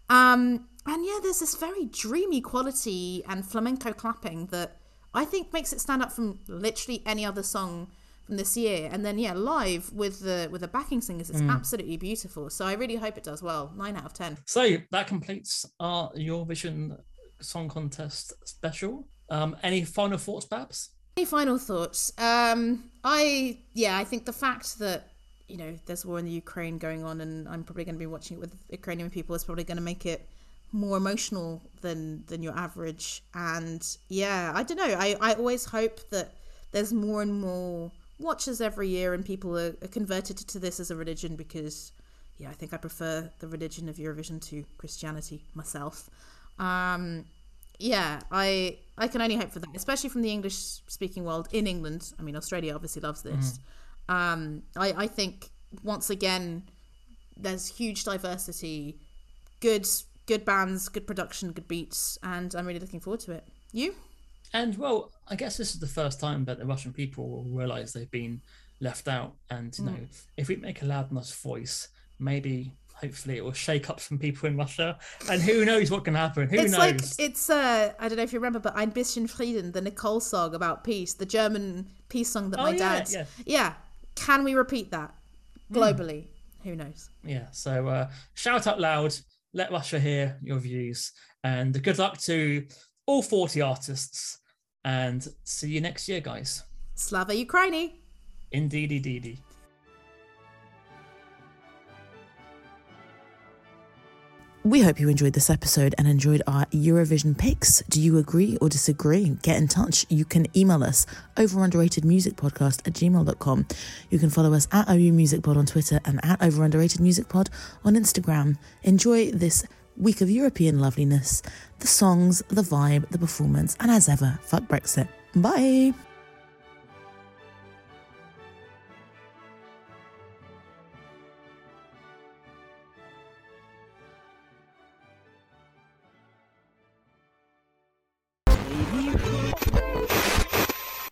Um, and yeah, there's this very dreamy quality and flamenco clapping that I think makes it stand up from literally any other song from this year. And then yeah, live with the with the backing singers, it's absolutely beautiful. So I really hope it does well. Nine out of ten. So that completes our Eurovision Song Contest special. Um, any final thoughts, Babs? Any final thoughts? Um, I yeah, I think the fact that you know there's war in the Ukraine going on, and I'm probably going to be watching it with Ukrainian people is probably going to make it more emotional than than your average. And yeah, I don't know. I I always hope that there's more and more watches every year, and people are, are converted to this as a religion because yeah, I think I prefer the religion of Eurovision to Christianity myself. Um, yeah, I I can only hope for that, especially from the English speaking world in England. I mean, Australia obviously loves this. Um, I I think once again, there's huge diversity, good good bands, good production, good beats, and I'm really looking forward to it. You? And well, I guess this is the first time that the Russian people will realize they've been left out. And you know, if we make a loud enough voice, maybe hopefully it will shake up some people in Russia. And who knows what can happen? Who it's knows? like it's uh I don't know if you remember, but Ein bisschen Frieden, the Nicole song about peace, the German peace song that Oh, my yeah, dad. yeah. yeah. Can we repeat that globally? Who knows? yeah. So uh, shout out loud. Let Russia hear your views. And good luck to all 40 artists. And see you next year, guys. Slava Ukraini. Indeedy, deedy. We hope you enjoyed this episode and enjoyed our Eurovision picks. Do you agree or disagree? Get in touch. You can email us over underratedmusicpodcast at gmail.com. You can follow us at OU Music Pod on Twitter and at over underrated music pod on Instagram. Enjoy this week of European loveliness, the songs, the vibe, the performance, and as ever, fuck Brexit. Bye.